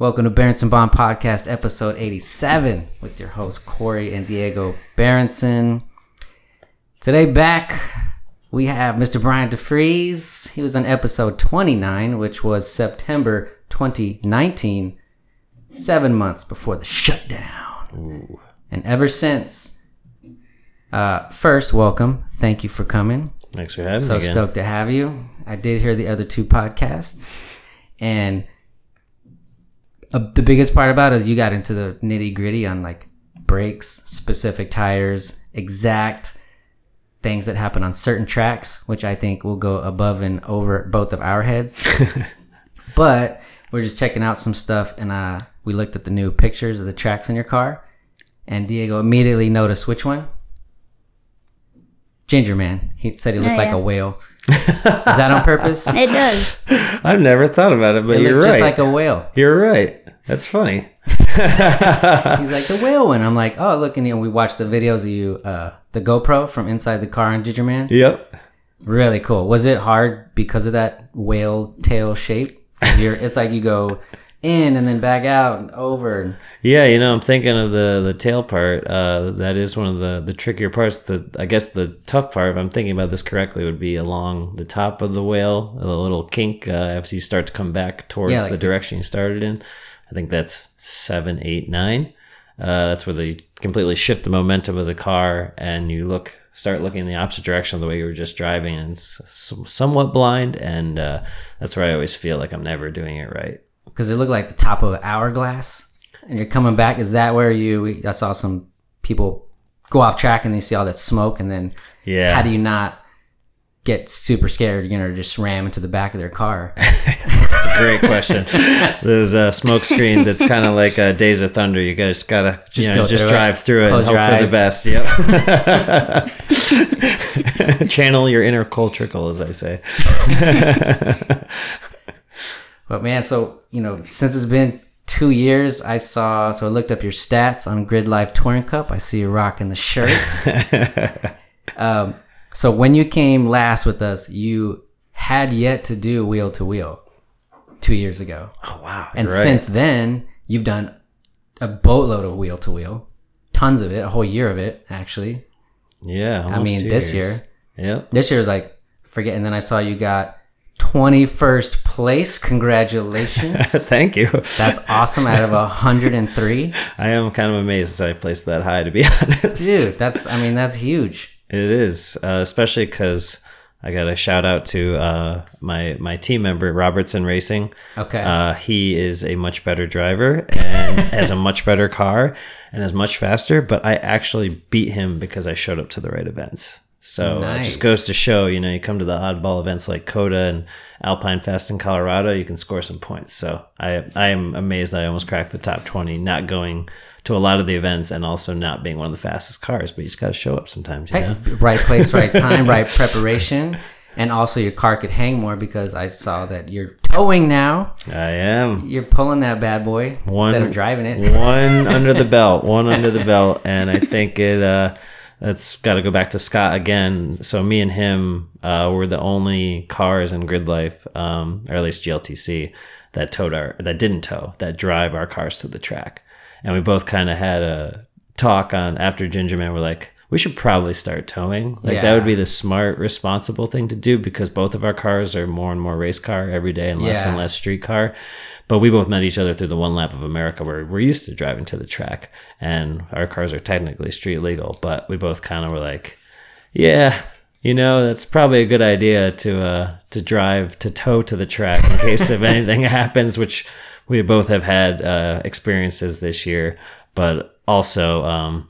Welcome to Berenson Bond Podcast, episode 87, with your hosts Corey and Diego Berenson. Today, back, we have Mr. Brian DeFries. He was on episode 29, which was September 2019, seven months before the shutdown. And ever since, uh, first, welcome. Thank you for coming. Thanks for having So me So stoked to have you. I did hear the other two podcasts, and uh, the biggest part about it is you got into the nitty gritty on like brakes, specific tires, exact things that happen on certain tracks, which I think will go above and over both of our heads. but we're just checking out some stuff, and uh, we looked at the new pictures of the tracks in your car, and Diego immediately noticed which one. Ginger Man. He said he looked Oh, like yeah. a whale. Is that on purpose? It does. I've never thought about it, but It you're looked right. just like a whale. you're right. That's funny. He's like the whale one. I'm like, oh look, and you know, we watched the videos of you, uh, the GoPro from inside the car on Ginger Man. Yep. Really cool. Was it hard because of that whale tail shape? You're, it's like you go in and then back out and over. Yeah, you know, I'm thinking of the the tail part. Uh, that is one of the the trickier parts. The I guess the tough part, if I'm thinking about this correctly, would be along the top of the whale, the little kink uh, after you start to come back towards Yeah, like the direction you started in. I think that's seven, eight, nine. Uh, that's where they completely shift the momentum of the car, and you look start looking in the opposite direction of the way you were just driving, and it's somewhat blind. And uh, that's where I always feel like I'm never doing it right. Because it looked like the top of an hourglass. And you're coming back. Is that where you? I saw some people go off track and they see all that smoke, and then Yeah. how do you not get super scared? You're gonna just ram into the back of their car. That's a great question. Those uh, smoke screens, it's kind of like uh, Days of Thunder. You guys gotta Just you know, go just through it. drive through it Close and hope for the best. Yep. Channel your inner Cole Trickle, as I say. But man, so you know, since it's been two years, I saw. So I looked up your stats on Grid Life Touring Cup. I see you rocking the shirt. um, so when you came last with us, you had yet to do wheel to wheel two years ago, Oh wow! and right. since then you've done a boatload of wheel to wheel, tons of it, a whole year of it actually. yeah, I mean, this years. year. Yep. This year was like forget, and then I saw you got twenty first place. Congratulations. Thank you. That's awesome out of 103. I am kind of amazed that I placed that high, to be honest. Dude, that's, I mean, that's huge. It is, uh, especially because I got a shout out to uh, my my team member Robertson Racing. Okay. Uh, he is a much better driver and has a much better car and is much faster. But I actually beat him because I showed up to the right events. So uh, it Nice. just goes to show, you know, you come to the oddball events like COTA and Alpine Fest in Colorado, you can score some points. So I I am amazed that I almost cracked the top twenty, not going to a lot of the events and also not being one of the fastest cars. But you just got to show up sometimes, you Hey, know. right place, right time, right preparation. And also your car could hang more because I saw that you're towing now. I am. You're pulling that bad boy One- instead of driving it. one under the belt, one under the belt, and I think it. Uh, that's got to go back to Scott again. So me and him uh, were the only cars in Grid Life, um, or at least GLTC, that towed our that didn't tow that drive our cars to the track, and we both kind of had a talk on after Gingerman. We're like. We should probably start towing. Like that would be the smart, responsible thing to do because both of our cars are more and more race car every day and less and less street car. But we both met each other through the one lap of America where we're used to driving to the track and our cars are technically street legal. But we both kind of were like, yeah, you know, that's probably a good idea to uh, to drive to tow to the track in case if anything happens, which we both have had uh, experiences this year. But also, um,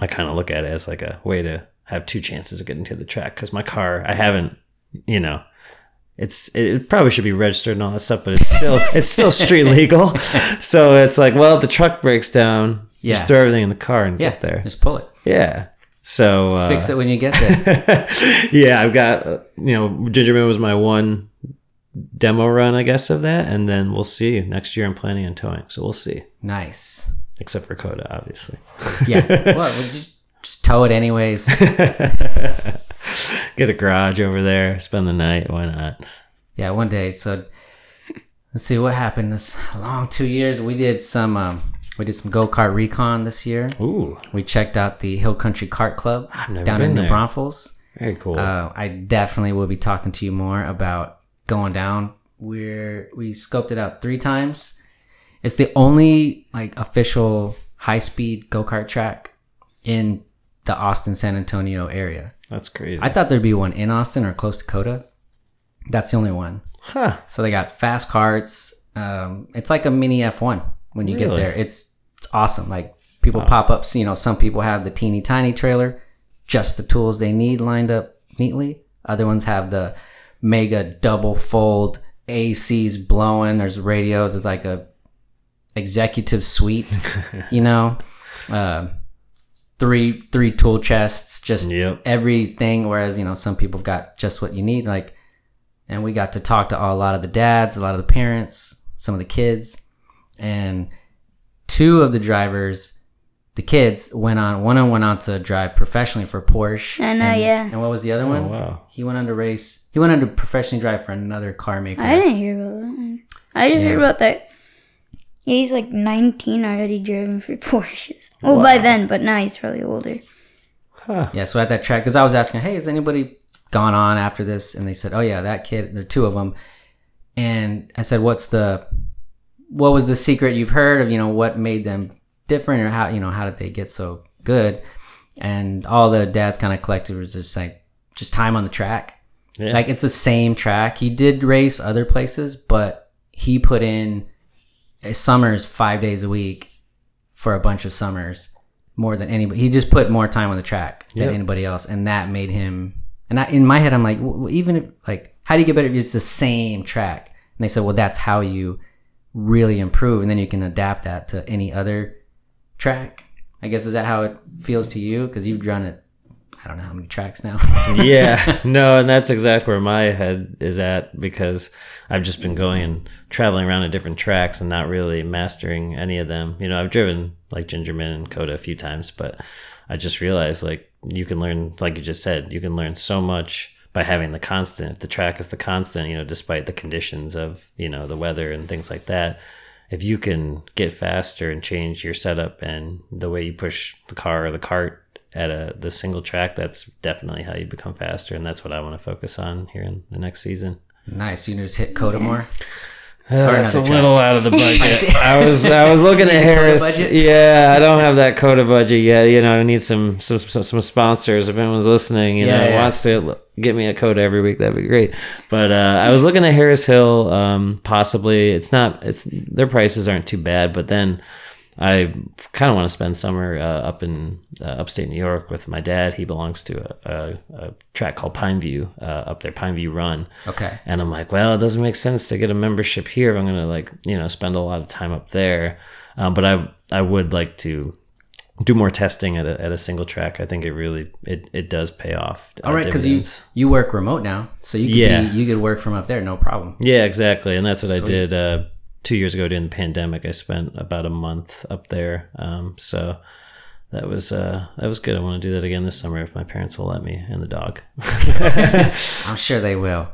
I kind of look at it as like a way to have two chances of getting to the track because my car, I haven't, you know, it's it probably should be registered and all that stuff, but it's still it's still street legal. So it's like, well, if the truck breaks down, Yeah. just throw everything in the car and Yeah, get there. just pull it. Yeah. So uh, Fix it when you get there. yeah, I've got uh, you know, Gingerman was my one demo run, I guess, of that, and then we'll see. Next year, I'm planning on towing, so we'll see. nice. Except for COTA, obviously. Yeah. well, just tow it anyways. Get a garage over there, spend the night. Why not? Yeah, one day. So Let's see what happened this long two years. We did some um, we did some go kart recon this year. Ooh, We checked out the Hill Country Kart Club down in New there. Braunfels. very cool. Uh, I definitely will be talking to you more about going down. We're we scoped it out three times. It's the only like official high speed go kart track in the Austin San Antonio area. That's crazy. I thought there'd be one in Austin or close to COTA. That's the only one. huh. So they got fast carts. Um, it's like a mini F1 when you get there. It's it's awesome. Like people pop up. You know, some people have the teeny tiny trailer, just the tools they need lined up neatly. Other ones have the mega double fold ACs blowing. There's radios. It's like a executive suite. you know, uh, three three tool chests. Just Yep. everything. Whereas you know some people have got just what you need. Like and we got to talk to a lot of the dads, a lot of the parents, some of the kids, and two of the drivers, the kids went on. One of them went on to drive professionally for Porsche. I know, and, yeah. And what was the other Oh one? wow. He went on to race. He went on to professionally drive for another car maker. I didn't hear about that. I didn't hear about that. Yeah, he's like 19 already driving for Porsches. Well, by then, but now he's probably older. Huh. Yeah, so at that track, because I was asking, hey, has anybody gone on after this? And they said, oh yeah, that kid. There are two of them. And I said, what's the, what was the secret you've heard of? You know, what made them different, or how you know how did they get so good? And all the dads kind of collected was just like just time on the track. Yeah. Like it's the same track. He did race other places, but he put in Uh, summers five days a week for a bunch of summers more than anybody. He just put more time on the track than Yep. anybody else, and that made him. And I, in my head, I'm like, well, even if, like, how do you get better? if It's the same track. And they said, well, that's how you really improve, and then you can adapt that to any other track. I guess is that how it feels to you? Because you've run it. I don't know how many tracks now. yeah, no, and that's exactly where my head is at because I've just been going and traveling around to different tracks and not really mastering any of them. You know, I've driven like Gingerman and COTA a few times, but I just realized like you can learn, like you just said, you can learn so much by having the constant. If the track is the constant, you know, despite the conditions of, you know, the weather and things like that, if you can get faster and change your setup and the way you push the car or the cart at a the single track, that's definitely how you become faster, and that's what I want to focus on here in the next season. nice. You just hit COTA more. that's a track. little out of the budget. I was I was looking at Harris. Yeah, I don't have that COTA budget yet. You know, I need some some some, some sponsors. If anyone's listening, you Yeah, know, yeah. wants to get me a COTA every week, that'd be great. But uh, I was looking at Harris Hill. Um, possibly, it's not. It's their prices aren't too bad, but then. I kind of want to spend summer uh, up in uh, upstate New York with my dad. He belongs to a, a, a track called Pineview uh, up there, Pineview Run. Okay. And I'm like, well, it doesn't make sense to get a membership here if I'm gonna like, you know, spend a lot of time up there. Um, but I I would like to do more testing at a, at a single track. I think it really it, it does pay off. uh, All right, because you you work remote now, so you could Yeah. be, you could work from up there, no problem. yeah, exactly, and that's what I did uh, two years ago during the pandemic. I spent about a month up there, um, so that was uh, that was good. I want to do that again this summer if my parents will let me and the dog. I'm sure they will.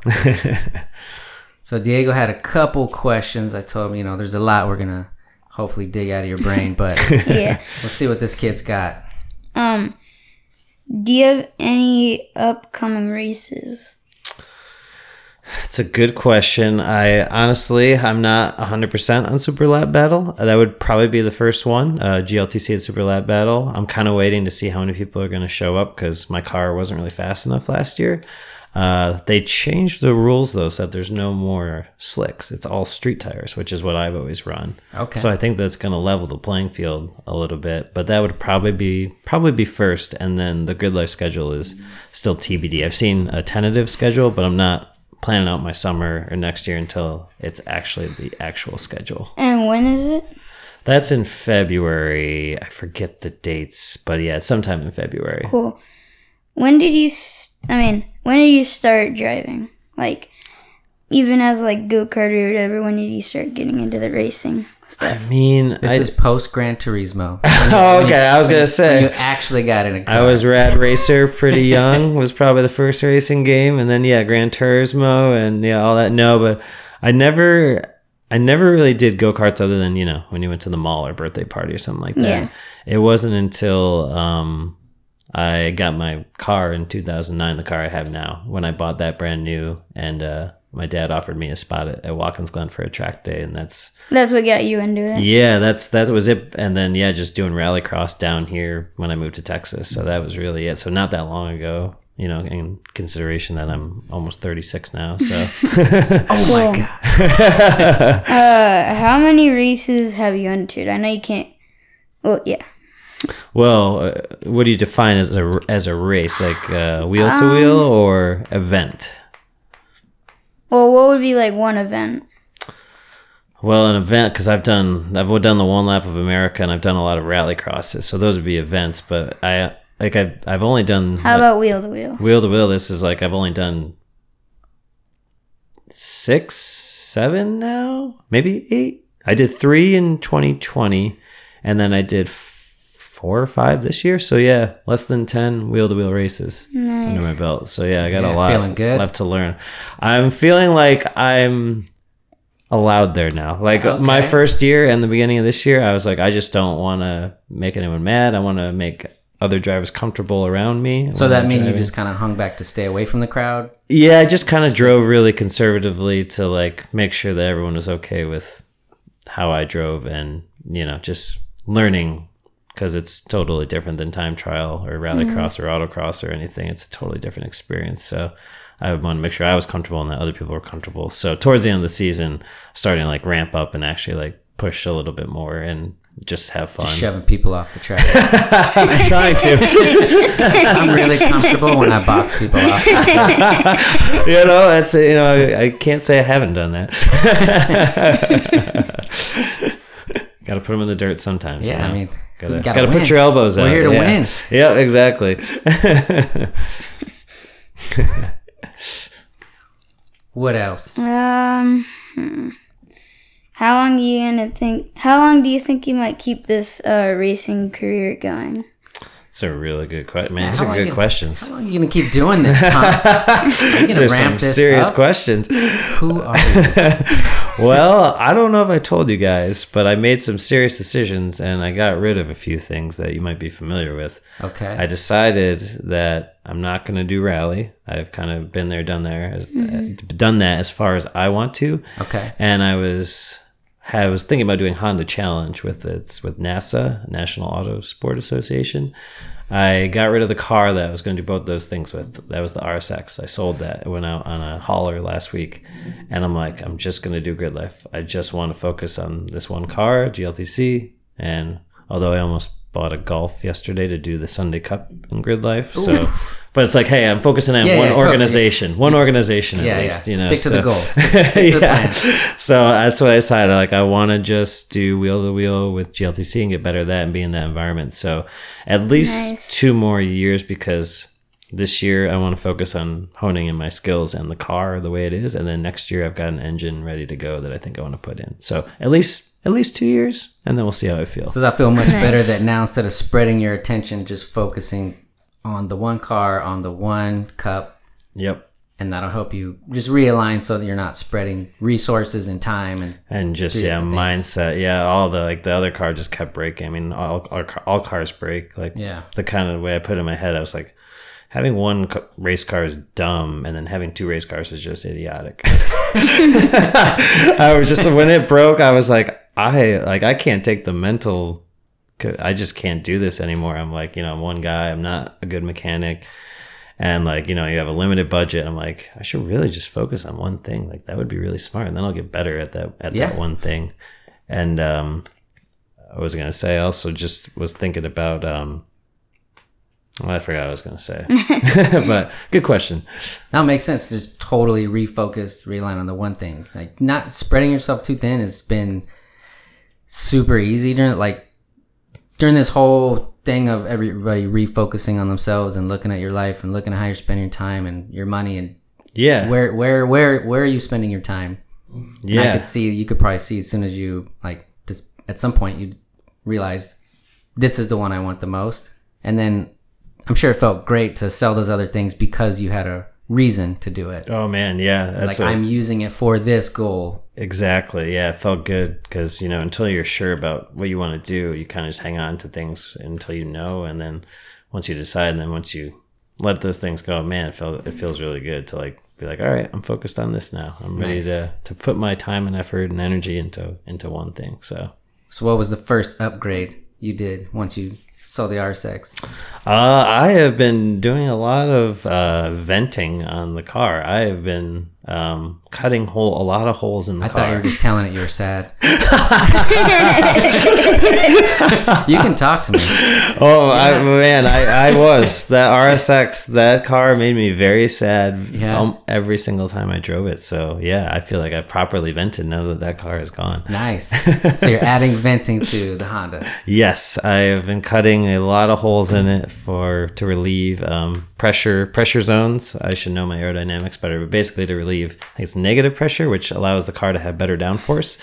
so Diego had a couple questions. I told him, you know, there's a lot we're gonna hopefully dig out of your brain, but Yeah. we'll see what this kid's got. Um, do you have any upcoming races? It's a good question. I honestly, I'm not 100% on Super Lap Battle. That would probably be the first one, uh, GLTC and Super Lap Battle. I'm kind of waiting to see how many people are going to show up because my car wasn't really fast enough last year. Uh, they changed the rules though, so that there's no more slicks. It's all street tires, which is what I've always run. Okay. So I think that's going to level the playing field a little bit, but that would probably be probably be first, and then the grid life schedule is still TBD. I've seen a tentative schedule, but I'm not planning out my summer or next year until it's actually the actual schedule. And when is it? That's in February. I forget the dates, but yeah, sometime in February. Cool. When did you? I mean, when did you start driving? Like, even as like go karter or whatever. When did you start getting into the racing I mean, This I, is post Gran Turismo. oh, okay. I was gonna You say you actually got in a car. I was Rad Racer pretty young. was probably the first racing game, and then yeah, Gran Turismo and yeah, all that. No, but I never. I never really did go karts other than you know when you went to the mall or birthday party or something like that. Yeah. It wasn't until um, I got my car in 2009, the car I have now, when I bought that brand new, and uh, my dad offered me a spot at, at Watkins Glen for a track day, and that's That's what got you into it. yeah, that's that was it. And then yeah, just doing rallycross down here when I moved to Texas. So that was really it. So not that long ago, you know, in consideration that I'm almost 36 now. So Oh my god. Uh, how many races have you entered? I know you can't. Well, yeah. well, uh, what do you define as a as a race, like uh, wheel to wheel or event? Well, what would be like one event? Well, an event because I've done I've done the one lap of America and I've done a lot of rally crosses, so those would be events. But I like I've I've only done How about wheel to wheel? wheel to wheel. This is like I've only done six, seven now, maybe eight. I did three in 2020, and then I did f- four or five this year. So yeah, less than ten wheel to wheel races under my belt. So yeah, I got Yeah, a lot left to learn. I'm feeling like I'm allowed there now. Like uh, my first year and the beginning of this year, I was like, I just don't want to make anyone mad. I want to make other drivers comfortable around me. So that mean you just kind of hung back to stay away from the crowd? Yeah, I just kind of drove really conservatively to like make sure that everyone was okay with how I drove and, you know, just learning because it's totally different than time trial or rallycross mm-hmm. or autocross or anything. It's a totally different experience. So I want to make sure I was comfortable and that other people were comfortable. So towards the end of the season, starting to like ramp up and actually like push a little bit more and just have fun. Shoving people off the track. I'm trying to. I'm really comfortable when I box people off. you know, that's you know, I, I can't say I haven't done that. Got to put them in the dirt sometimes. Yeah, you know? I mean, gotta, gotta, gotta put your elbows out. We're here to yeah. win. Yeah, exactly. What else? Um, hmm. how long you gonna think? How long do you think you might keep this uh, racing career going? It's a really good question, man. These How are good questions. How long are you gonna keep doing this? Huh? Are you gonna some ramp this serious up? questions. Who are you? well, I don't know if I told you guys, but I made some serious decisions and I got rid of a few things that you might be familiar with. Okay. I decided that I'm not going to do rally. I've kind of been there, done there, as- mm-hmm. done that as far as I want to. okay. And I was I was thinking about doing Honda Challenge with it's with NASA, National Auto Sport Association. I got rid of the car that I was going to do both those things with. That was the RSX. I sold that. It went out on a hauler last week, and I'm like, I'm just going to do grid life. I just want to focus on this one car, GLTC. And although I almost bought a Golf yesterday to do the Sunday Cup in grid life, so but it's like, hey, I'm focusing on Yeah, one yeah, fo- organization, one organization at least. yeah. You know, Stick to the so- goal. Stick, stick to the Yeah. plan. So that's what I decided. Like, I want to just do wheel to wheel with GLTC and get better at that and be in that environment. So, at least Nice. two more years because this year I want to focus on honing in my skills and the car the way it is, and then next year I've got an engine ready to go that I think I want to put in. So at least at least two years, and then we'll see how it feels. So I feel much better that now instead of spreading your attention, just focusing on the one car, on the one cup, Yep. and that'll help you just realign so that you're not spreading resources and time and and just yeah things. mindset yeah all the like the other car just kept breaking i mean all, all, all cars break like Yeah. the kind of way i put it in my head i was like having one race car is dumb and then having two race cars is just idiotic i was just when it broke i was like i like i can't take the mental i just can't do this anymore. I'm like you know i'm one guy. I'm not a good mechanic. And like you know you have a limited budget. I'm like i should really just focus on one thing. Like that would be really smart. And then i'll get better at that at Yeah. that one thing. And um i was gonna say I also just was thinking about um well, i forgot what i was gonna say. But good question. That makes sense. Just totally refocus, realign on the one thing. Like not spreading yourself too thin has been super easy during like during this whole thing of everybody refocusing on themselves and looking at your life and looking at how you're spending your time and your money and yeah where where where where are you spending your time? And I could see you could probably see as soon as you like just at some point you realized this is the one I want the most, and then I'm sure it felt great to sell those other things because you had a reason to do it. Oh man, yeah, that's like I'm using it for this goal. Exactly. Yeah, it felt good because you know until you're sure about what you want to do, you kind of just hang on to things until you know, and then once you decide, and then once you let those things go, man, it felt it feels really good to like be like, all right, I'm focused on this now. I'm ready Nice. to to put my time and effort and energy into into one thing. So. So what was the first upgrade you did once you saw the RSX? Uh, I have been doing a lot of uh, venting on the car. I have been um, cutting hole a lot of holes in the I car. thought you were just telling it you were sad. you can talk to me. oh I, man, I, I was that RSX. That car made me very sad Yeah. um, every single time I drove it. So yeah, I feel like I've properly vented now that that car is gone. Nice. So you're adding venting to the Honda. Yes, I have been cutting a lot of holes in it for to relieve um, pressure pressure zones. I should know my aerodynamics better, but basically to relieve it's negative pressure, which allows the car to have better downforce.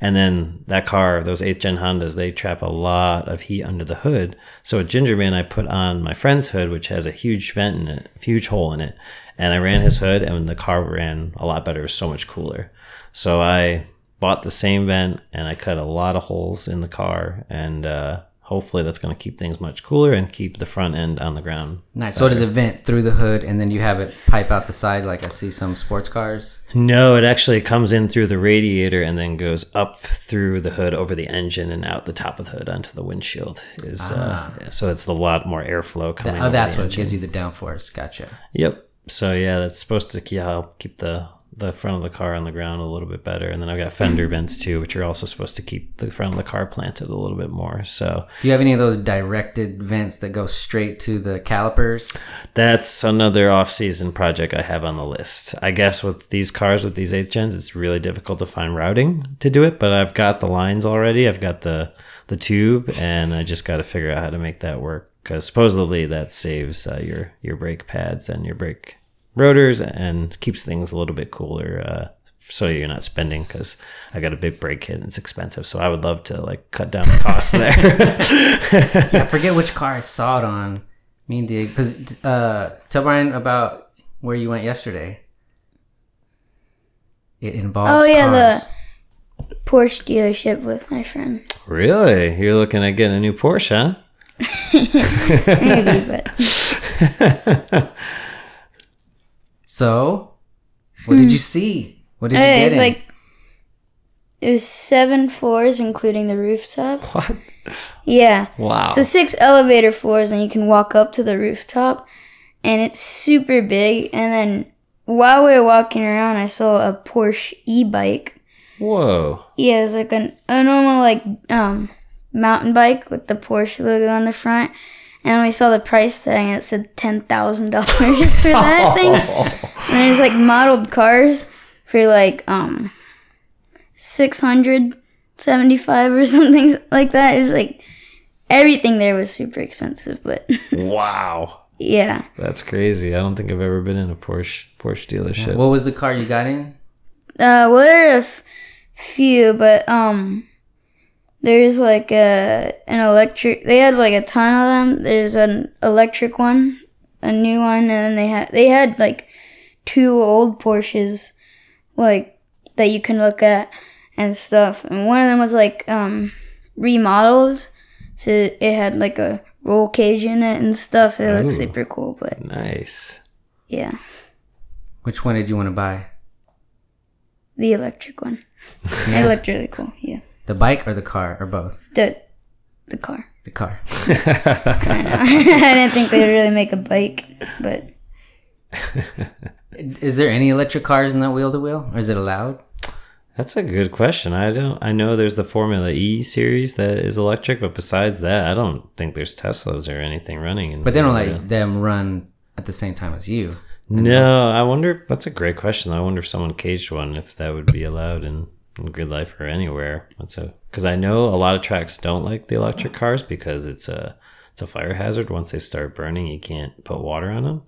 And then that car, those eighth gen Hondas, they trap a lot of heat under the hood. So at Gingerman, I put on my friend's hood, which has a huge vent in it, huge hole in it, and I ran his hood, and the car ran a lot better. It was so much cooler. So I bought the same vent and I cut a lot of holes in the car and uh, hopefully that's going to keep things much cooler and keep the front end on the ground. Nice. So does it vent through the hood and then you have it pipe out the side like I see some sports cars? No, it actually comes in through the radiator and then goes up through the hood over the engine and out the top of the hood onto the windshield. Is uh, yeah, so it's a lot more airflow coming. Oh, that's what engine. gives you the downforce. Gotcha. Yep. So yeah, that's supposed to keep, help keep the the front of the car on the ground a little bit better. And then I've got fender vents too, which are also supposed to keep the front of the car planted a little bit more. So Do you have any of those directed vents that go straight to the calipers? That's another off-season project I have on the list. I guess with these cars with these eight gens, it's really difficult to find routing to do it. But I've got the lines already. I've got the the tube, and I just got to figure out how to make that work. Because supposedly that saves uh, your your brake pads and your brake rotors and keeps things a little bit cooler. Uh, so you're not spending because I got a big brake kit and it's expensive. So I would love to like cut down the cost there. Yeah, I forget which car I saw it on. Me and Dig. Because uh, tell Brian about where you went yesterday. It involves Oh, yeah, cars. the Porsche dealership with my friend. really, you're looking at getting a new Porsche, huh? Maybe, but So, what did you see? What did you get in? like it was seven floors, including the rooftop. What? Yeah. Wow. So six elevator floors, and you can walk up to the rooftop, and it's super big. And then while we were walking around, I saw a Porsche e-bike. Whoa. Yeah, it's like an, a normal like um mountain bike with the Porsche logo on the front. And we saw the price tag, and it said ten thousand dollars for that thing. And there's like modeled cars for like um six hundred seventy five or something like that. It was like everything there was super expensive, but Wow. yeah. That's crazy. I don't think I've ever been in a Porsche Porsche dealership. what was the car you got in? Uh, well, there are a f- few, but um, there's like a an electric. They had like a ton of them. There's an electric one, a new one, and then they had they had like two old Porsches, like that you can look at and stuff. And one of them was like um remodeled, so it had like a roll cage in it and stuff. It looks super cool, but nice. yeah, Which one did you want to buy? the electric one. It looked really cool. Yeah. The bike or the car or both? The the car. The car. I didn't think they'd really make a bike, but Is there any electric cars in that wheel to wheel, or is it allowed? That's a good question. I don't. I know there's the Formula E series that is electric, but besides that, I don't think there's Teslas or anything running. In But they don't the- let them run at the same time as you. No, I wonder. That's a great question. I wonder if someone caged one, if that would be allowed in, in grid life or anywhere. That's a because I know a lot of tracks don't like the electric cars because it's a it's a fire hazard. Once they start burning, you can't put water on them.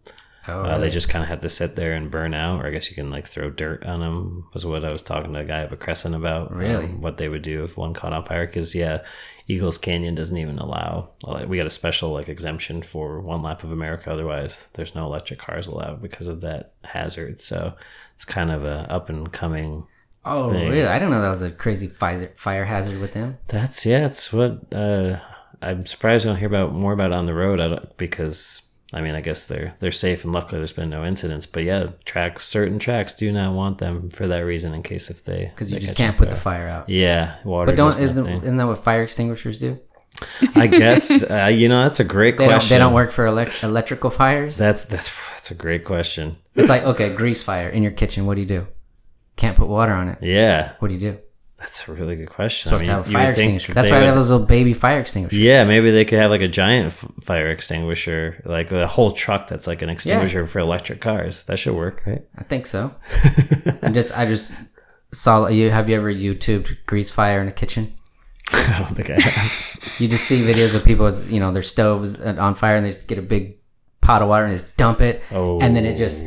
Oh, Uh, really? they just kind of have to sit there and burn out, or I guess you can like throw dirt on them. Was what I was talking to a guy of a crescent about. um, Really? what they would do if one caught on fire? Because yeah, Eagles Canyon doesn't even allow. Like, we got a special like exemption for one lap of America. Otherwise, there's no electric cars allowed because of that hazard. So it's kind of a up and coming. Oh, thing. really? I don't know that was a crazy fire, fire hazard with them. That's yeah. It's what uh, I'm surprised we don't hear about more about on the road. I don't, because I mean, I guess they're they're safe and luckily there's been no incidents. But yeah, tracks certain tracks do not want them for that reason in case if they Because you just can't put the fire. out. yeah water. But don't isn't, isn't that what fire extinguishers do? I guess uh, you know that's a great They question. don't. They don't work for elect- electrical fires. That's that's that's a great question. it's like okay, grease fire in your kitchen. What do you do? Can't put water on it. Yeah, What do you do? that's a really good question. Supposed to have a fire think extinguisher. That's why would- have those little baby fire extinguishers. Yeah, maybe they could have like a giant fire extinguisher, like a whole truck that's like an extinguisher for electric cars. That should work, right? I think so. I just I just saw you. Have you ever YouTubed grease fire in a kitchen? I don't think I have. You just see videos of people, you know, their stoves on fire and they just get a big pot of water and just dump it, Oh. and then it just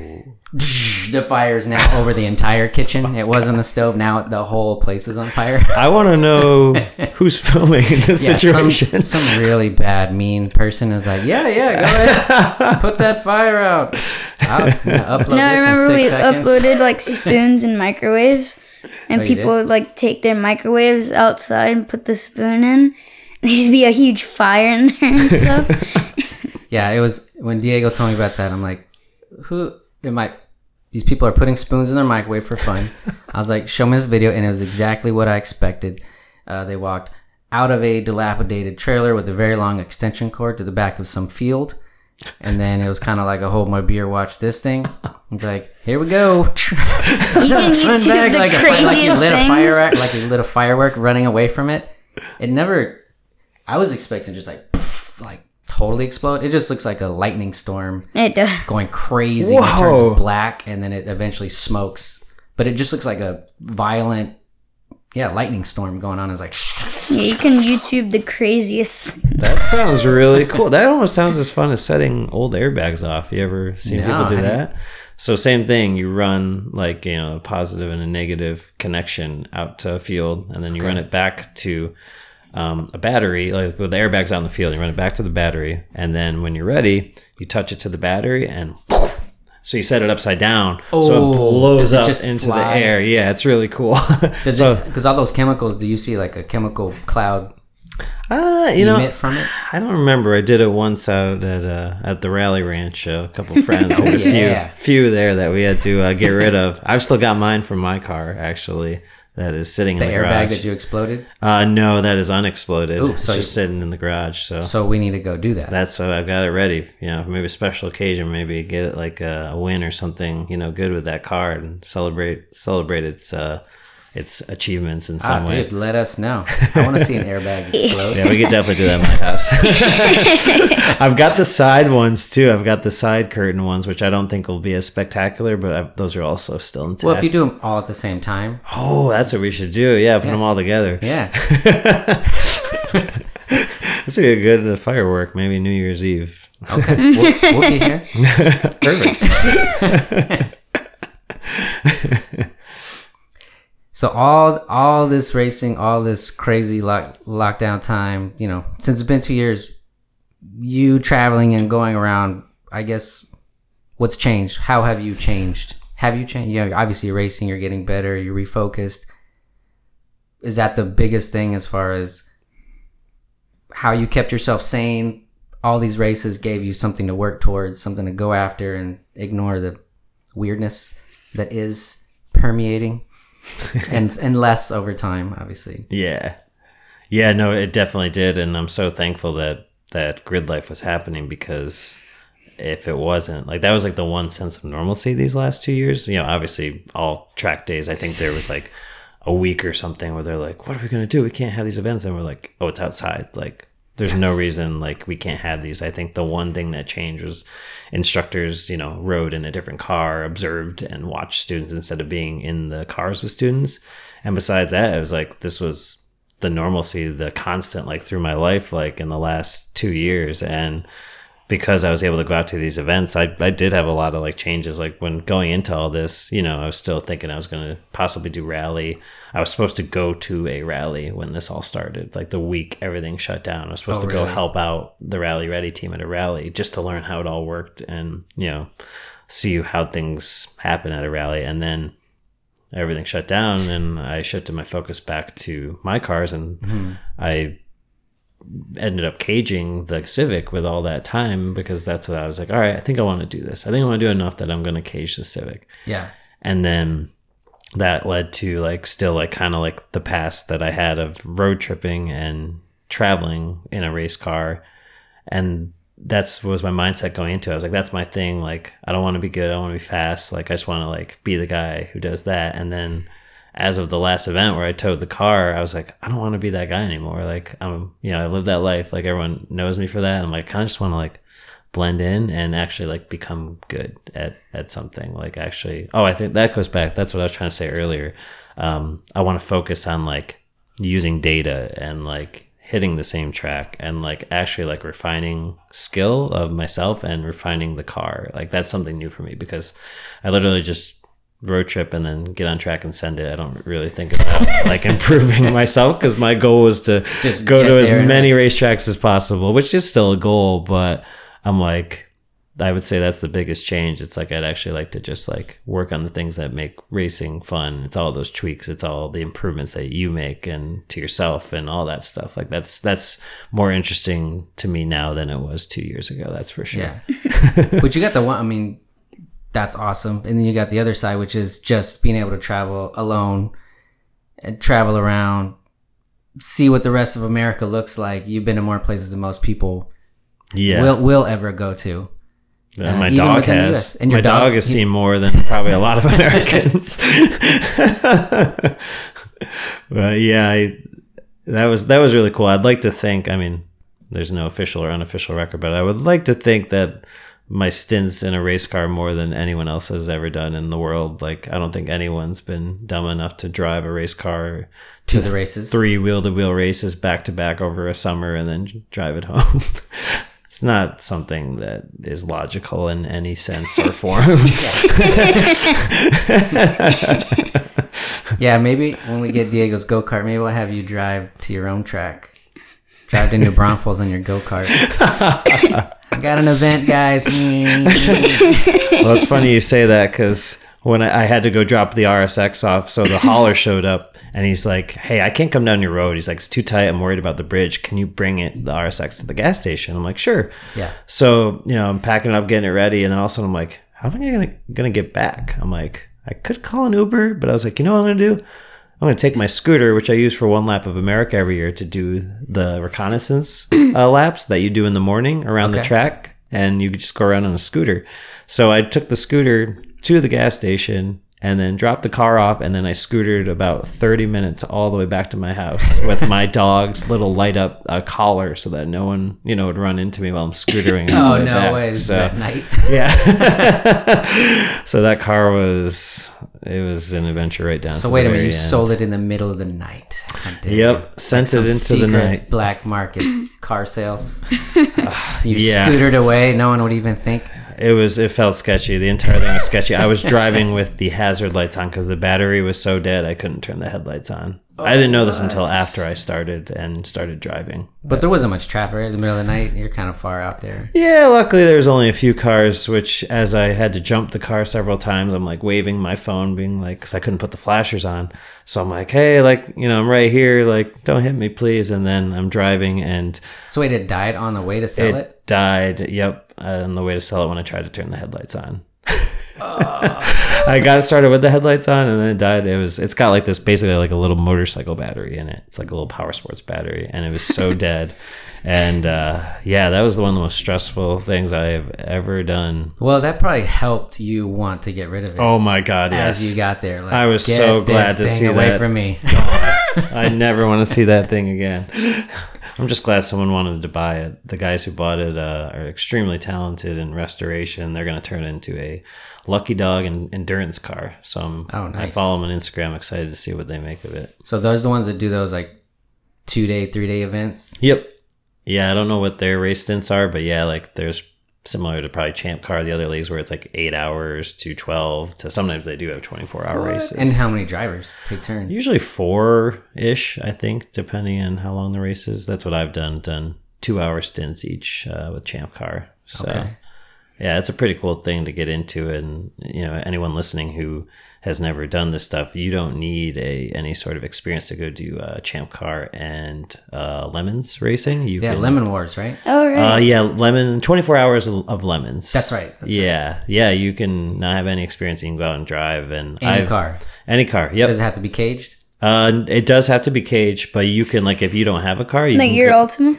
the fire is now over the entire kitchen. It was on the stove. Now the whole place is on fire. I want to know who's filming in this Yeah, situation. Some, some really bad, mean person is like, yeah, yeah, go ahead, put that fire out. I'll upload No, I this in remember we seconds. uploaded like spoons and microwaves, and Oh, people would like take their microwaves outside and put the spoon in. There'd be a huge fire in there and stuff. Yeah, it was when Diego told me about that. I'm like, who am I? These people are putting spoons in their microwave for fun. I was like, show me this video, and it was exactly what I expected. Uh, they walked out of a dilapidated trailer with a very long extension cord to the back of some field, and then it was kind of like a hold my beer, watch this thing. It's like, here we go. You can Run back the like, a, fi- like you craziest lit a things. firework, like you lit a firework running away from it. It never. I was expecting just like, poof, like totally explode. It just looks like a lightning storm It does. going crazy. and It turns black and then it eventually smokes. But it just looks like a violent, yeah, lightning storm going on. It's like, Yeah, you can YouTube the craziest. That sounds really cool. That almost sounds as fun as setting old airbags off. You ever seen No, people do I that? So same thing. You run like you know a positive and a negative connection out to a field, and then you run it back to um, a battery. Like with the airbags out in the field, you run it back to the battery, and then when you're ready, you touch it to the battery, and so you set it upside down, so Oh, it blows it up into fly? the air. Yeah, it's really cool. does so, it, because all those chemicals, do you see like a chemical cloud uh, you know, from it? I don't remember. I did it once out at uh, at the Rally Ranch. Uh, a couple friends, we had a few few there that we had to uh, get rid of. I've still got mine from my car actually. That is sitting in The in the airbag garage. that you exploded? uh, no, that is unexploded. Ooh, it's so just sitting in the garage. So So we need to go do that. that's so I've got it ready. You know, maybe a special occasion, maybe get it like a, a win or something. You know, good with that car and celebrate celebrate its uh, its achievements in Ah, some way. dude, let us know. I want to see an airbag explode. Yeah, we could definitely do that in my house. I've got the side ones too. I've got the side curtain ones, which I don't think will be as spectacular, but I, those are also still intact. Well, if you do them all at the same time, oh, that's what we should do. Yeah, put them all together. yeah. This would be a good uh, firework. Maybe New Year's Eve. Okay, we'll, we'll be here. Perfect. So all all this racing, all this crazy lock, lockdown time, you know, since it's been two years, you traveling and going around. I guess what's changed? How have you changed? Have you changed? You know, obviously you're racing, you're getting better, you're refocused. Is that the biggest thing as far as how you kept yourself sane? All these races gave you something to work towards, something to go after, and ignore the weirdness that is permeating and and less over time, obviously. Yeah. Yeah, no, it definitely did. And I'm so thankful that that grid life was happening because if it wasn't, like, that was like the one sense of normalcy these last two years. You know, obviously, all track days, I think there was like a week or something where they're like, what are we going to do? We can't have these events. And we're like, oh, it's outside. Like, there's no reason like we can't have these. I think the one thing that changed was instructors, you know, rode in a different car, observed and watched students instead of being in the cars with students. And besides that, it was like this was the normalcy, the constant like through my life, like in the last two years. And because I was able to go out to these events, I, I did have a lot of like changes. Like when going into all this, you know, I was still thinking I was going to possibly do rally. I was supposed to go to a rally when this all started. Like the week everything shut down, I was supposed Oh, to go help out the rally ready team at a rally just to learn how it all worked and, you know, see how things happen at a rally. And then everything shut down and I shifted my focus back to my cars and mm-hmm. I ended up caging the Civic with all that time because that's what I was like, all right, I think I want to do this. I think I want to do enough that I'm going to cage the Civic. Yeah. And then that led to like still like kind of like the past that I had of road tripping and traveling in a race car. And that's was my mindset going into it. I was like, that's my thing. Like, I don't want to be good. I want to be fast. Like, I just want to like be the guy who does that. And then as of the last event where I towed the car, I was like, I don't want to be that guy anymore. Like, I'm, you know, I live that life. Like, everyone knows me for that. I'm like, kind of just want to like blend in and actually like become good at, at something. Like, actually, oh, I think that goes back. That's what I was trying to say earlier. Um, I want to focus on like using data and like hitting the same track and like actually like refining skill of myself and refining the car. Like, that's something new for me because I literally just road trip and then get on track and send it. I don't really think about like improving myself because my goal was to Just go to as many racetracks as possible, which is still a goal. But I'm like, I would say that's the biggest change. It's like I'd actually like to just like work on the things that make racing fun. It's all those tweaks. It's all the improvements that you make and to yourself and all that stuff. Like that's that's more interesting to me now than it was two years ago. That's for sure. Yeah. but you got the one, I mean, that's awesome. And then you got the other side, which is just being able to travel alone and travel around, see what the rest of America looks like. You've been to more places than most people Yeah. will, will ever go to. Yeah, Uh, my dog has. And my dog has seen more than probably a lot of Americans. but yeah, I, that was that was really cool. I'd like to think. I mean, there's no official or unofficial record, but I would like to think that my stints in a race car more than anyone else has ever done in the world. Like, I don't think anyone's been dumb enough to drive a race car To the races. three wheel to wheel races back to back over a summer and then drive it home. it's not something that is logical in any sense or form. Yeah, maybe when we get Diego's go kart, maybe we'll have you drive to your own track. Drive to New Braunfels on your go kart. I got an event, guys. well, it's funny you say that because when I, I had to go drop the RSX off, so the hauler showed up and he's like, "Hey, I can't come down your road." He's like, "It's too tight. I'm worried about the bridge. Can you bring it the RSX to the gas station?" I'm like, "Sure." yeah. So you know, I'm packing it up, getting it ready, and then all of a sudden I'm like, "How am I gonna gonna get back?" I'm like, I could call an Uber, but I was like, you know what I'm gonna do? I'm gonna take my scooter, which I use for one lap of America every year, to do the reconnaissance uh, laps that you do in the morning around the track, and you could just go around on a scooter. So I took the scooter to the gas station and then dropped the car off, and then I scootered about 30 minutes all the way back to my house with my dog's little light up uh, collar so that no one, you know, would run into me while I'm scootering. Oh no back. way! So- at night. yeah. so that car was it was an adventure right down. So wait a minute you end. sold it in the middle of the night. Yep, sent Some it into the night. black market car sale. you Yeah. scootered away. No one would even think. It was it felt sketchy. The entire thing was sketchy. I was driving with the hazard lights on because the battery was so dead I couldn't turn the headlights on. I didn't know this oh, until after I started and started driving. But there wasn't much traffic in the middle of the night. You're kind of far out there. Yeah, luckily there was only a few cars, which as I had to jump the car several times, I'm like waving my phone, being like, because I couldn't put the flashers on. So I'm like, hey, like, you know, I'm right here. Like, don't hit me, please. And then I'm driving and So wait, it died on the way to sell it, it. died. Yep. Uh, on the way to sell it when I tried to turn the headlights on. I got it started with the headlights on and then it died. It was it's got like this basically like a little motorcycle battery in it. It's like a little power sports battery and it was so dead. And uh, yeah, that was one of the most stressful things I have ever done. Well, that probably helped you want to get rid of it Oh my god, yes. as you got there. Like, I was so glad to see away that." from me. I never want to see that thing again. I'm just glad someone wanted to buy it. The guys who bought it uh, are extremely talented in restoration. They're going to turn it into a lucky dog and endurance car. So I'm, Oh, I follow them on Instagram, excited to see what they make of it. So those are the ones that do those like two day, three day events. Yep. Yeah, I don't know what their race stints are, but yeah, like there's similar to probably Champ Car, the other leagues where it's like eight hours to twelve to sometimes they do have twenty four hour races. And how many drivers take turns? Usually four ish, I think, depending on how long the race is. That's what I've done. Done two hour stints each uh, with Champ Car. So Okay. Yeah, it's a pretty cool thing to get into. And you know, anyone listening who has never done this stuff, you don't need a any sort of experience to go do uh, Champ Car and uh, Lemons racing. You yeah, can, Lemon Wars, right? Oh right. uh, yeah, lemon. Twenty four hours of, of lemons. That's right. That's right. yeah, yeah. You can not have any experience. You can go out and drive and Any I've- car. Any car. Yep. Does it have to be caged? Uh, it does have to be caged, but you can like if you don't have a car, you like can your go- Ultima.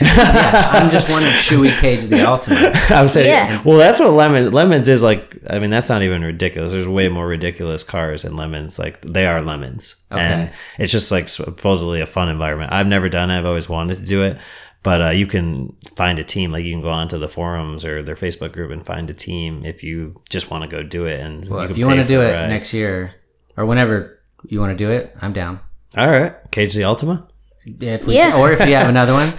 I'm just wondering, should we cage the Ultima? I was saying, Yeah. well, that's what lemons lemons is like. I mean, that's not even ridiculous. There's way more ridiculous cars than lemons. Like they are lemons, Okay. and it's just like supposedly a fun environment. I've never done it. I've always wanted to do it, but uh, you can find a team. Like you can go onto the forums or their Facebook group and find a team if you just want to go do it. And Well, if you want to do it ride. next year or whenever you want to do it, I'm down. all right, cage the Ultima. Yeah, if we, Yeah. Or if you have another one.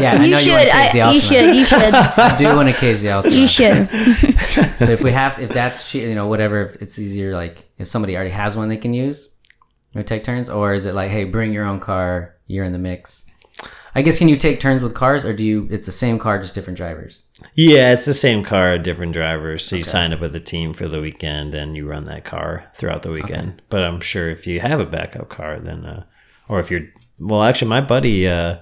Yeah, I know should. you want to cage the I, you should. You should. I do want to cage the Ultima. You should. But if we have, if that's che- you know whatever, if it's easier. Like if somebody already has one they can use, or take turns, or is it like, hey, bring your own car, you're in the mix. I guess can you take turns with cars, or do you? It's the same car, just different drivers. Yeah, it's the same car, different drivers. So you sign up with a team for the weekend and you run that car throughout the weekend. But I'm sure if you have a backup car, then, uh, or if you're, well, actually, my buddy, uh,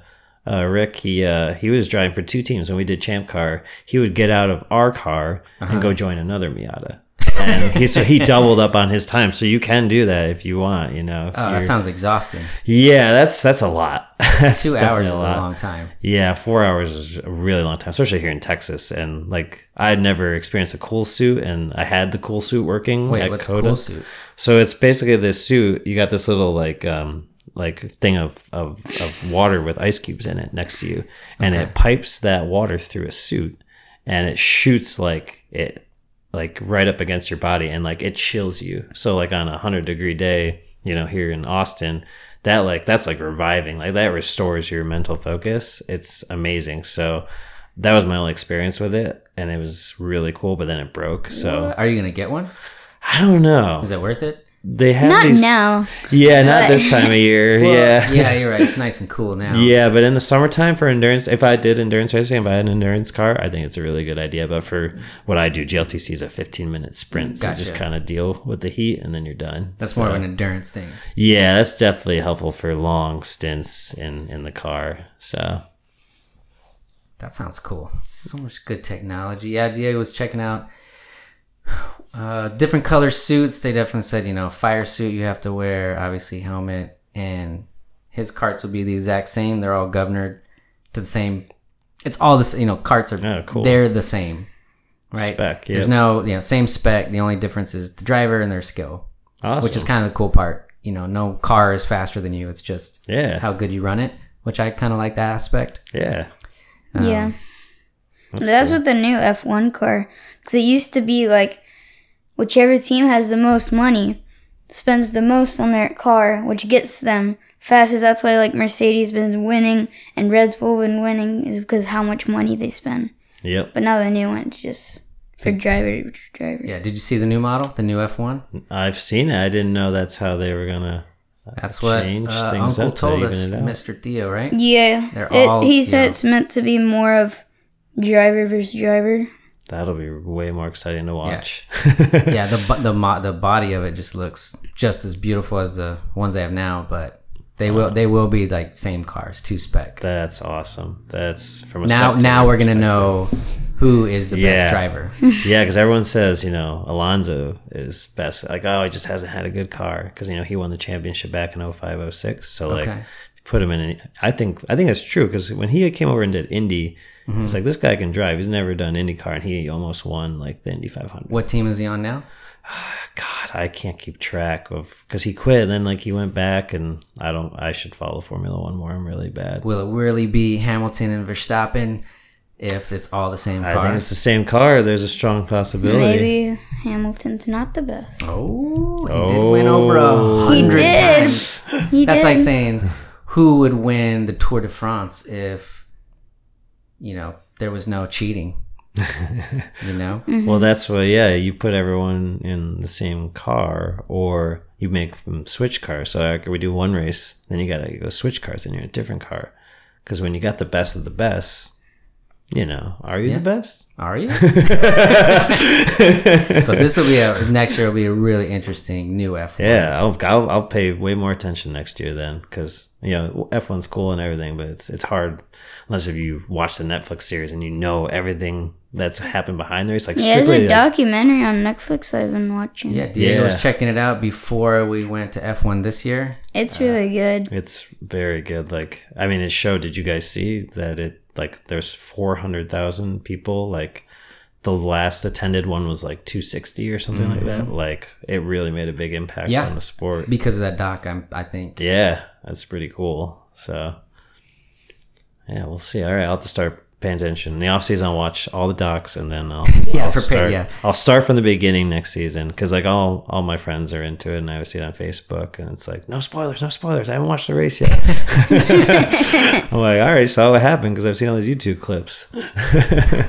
uh, Rick, he uh, he was driving for two teams when we did Champ Car. He would get out of our car and go join another Miata, and he so he doubled up on his time. So you can do that if you want, you know. Oh, that sounds exhausting. yeah, that's that's a lot. That's Two hours is a long time. yeah, four hours is a really long time, especially here in Texas. And like, I'd never experienced a cool suit, and I had the cool suit working Wait, at what's COTA. cool suit? So it's basically this suit. You got this little like um like thing of of, of water with ice cubes in it next to you, and it pipes that water through a suit, and it shoots like it like right up against your body, and like it chills you. So like on a hundred degree day, you know, here in Austin. That like that's like reviving like that restores your mental focus. It's amazing. So that was my only experience with it, and it was really cool. But then it broke. So Are you gonna get one? I don't know. Is it worth it? They have Not these, now. Yeah, not this time of year. Well, yeah. yeah, you're right. It's nice and cool now. Yeah, but in the summertime for endurance, if I did endurance racing, if I had an endurance car, I think it's a really good idea. But for what I do, GLTC is a 15 minute sprint. So you just kind of deal with the heat and then you're done. That's So, more of an endurance thing. Yeah, that's definitely helpful for long stints in, in the car. So, That sounds cool. So much good technology. Yeah, Diego was checking out uh, different color suits. They definitely said, you know, fire suit you have to wear, obviously helmet, and his carts will be the exact same. They're all governed to the same. It's all the s- you know carts are Oh, cool. they're the same, right? Spec, There's no you know same spec. The only difference is the driver and their skill, awesome. which is kind of the cool part. You know, no car is faster than you. It's just yeah. how good you run it, which I kind of like that aspect. yeah. yeah. That's what the new F1 car. Because it used to be like whichever team has the most money spends the most on their car, which gets them fastest. That's why like Mercedes been winning and Red Bull been winning is because how much money they spend. Yep. But now the new one's just for driver to driver. Yeah. Did you see the new model, the new F1? I've seen it. I didn't know that's how they were going to. That's what change uh, things Uncle up to told even us. Mr. Theo, right? Yeah, They're It- all, he said know- it's meant to be more of driver versus driver. That'll be way more exciting to watch. yeah, the the mo- the body of it just looks just as beautiful as the ones they have now, but they will uh-huh. they will be like same cars, two spec. That's awesome. That's from a Now now we're gonna know who is the Yeah. best driver. Yeah, because everyone says you know Alonso is best. Like oh, he just hasn't had a good car because you know he won the championship back in 05, 06. So like Okay. put him in. Any, I think I think that's true because when he came over and did Indy, Mm-hmm. it's like this guy can drive. He's never done IndyCar and he almost won like the Indy 500. What team is he on now? God, I can't keep track of because he quit and then like he went back and I don't. I should follow Formula One more. I'm really bad. Will it really be Hamilton and Verstappen if it's all the same car, I think it's the same car. There's a strong possibility. Maybe Hamilton's not the best. Oh, he did win over a hundred times. He did. That's did. like saying who would win the Tour de France if you know there was no cheating. you know? Mm-hmm. Well, that's why, yeah, you put everyone in the same car or you make them switch cars. So after we do one race, then you got to go switch cars and you're in a different car. Because when you got the best of the best, you know, are you Yeah. the best? Are you? so this will be a next year will be a really interesting new F1. Yeah, I'll, I'll, I'll pay way more attention next year then. Because, you know, F1's cool and everything, but it's, it's hard unless if you watch the Netflix series and you know everything that's happened behind there. It's like Yeah, there's a like, documentary on Netflix I've been watching. Yeah, Diego Yeah. was checking it out before we went to F1 this year. It's really uh, good. It's very good. Like, I mean, it showed. Did you guys see that? It like there's four hundred thousand people. Like, the last attended one was like two sixty or something like that. Mm-hmm. Like, it really made a big impact Yeah. on the sport. Because of that doc, I'm, I think. Yeah, that's pretty cool. So, yeah, we'll see. All right, I'll have to start paying attention. In the off season, I'll watch all the docs, and then I'll Yeah, I'll prepare- start. yeah. I'll start from the beginning next season because like all all my friends are into it, and I see it on Facebook, and it's like no spoilers, no spoilers. I haven't watched the race yet. I'm like, all right, so what happened? Because I've seen all these YouTube clips.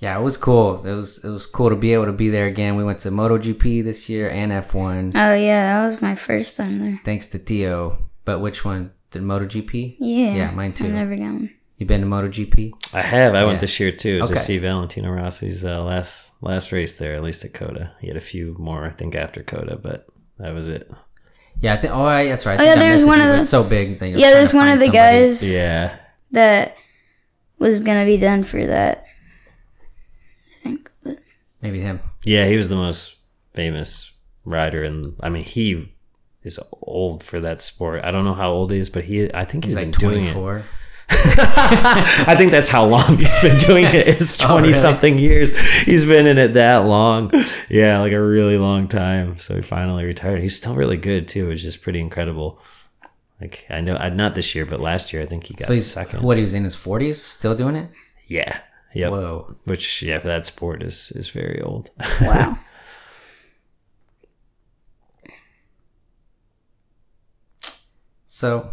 Yeah, it was cool. It was it was cool to be able to be there again. We went to MotoGP this year and F1, Oh yeah, that was my first time there. thanks to Theo. But which one? Did MotoGP? Yeah. Yeah, mine too. I never got one. You been to MotoGP? I have. I Yeah. went this year too Okay. to see Valentino Rossi's uh, last last race there, at least at COTA. He had a few more, I think, after COTA, but that was it. Yeah, I think. Oh, yeah, that's right. I Oh, yeah, I there's one of but the- so big. that Yeah, trying there's one of the somebody. guys Yeah. that was gonna be done for that. I think, but Maybe him. Yeah, he was the most famous rider, and I mean, he is old for that sport. I don't know how old he is, but he, I think he's, He's been like doing it. 24. I think that's how long he's been doing it. It's Oh, twenty really? something years. He's been in it that long. Yeah, like a really long time. So he finally retired. He's still really good too, which is pretty incredible. Like I know, I not this year, but last year I think he got So he's second. what? He was in his 40s, still doing it. Yeah. Yep. Whoa. Which yeah, for that sport is is very old. wow. So,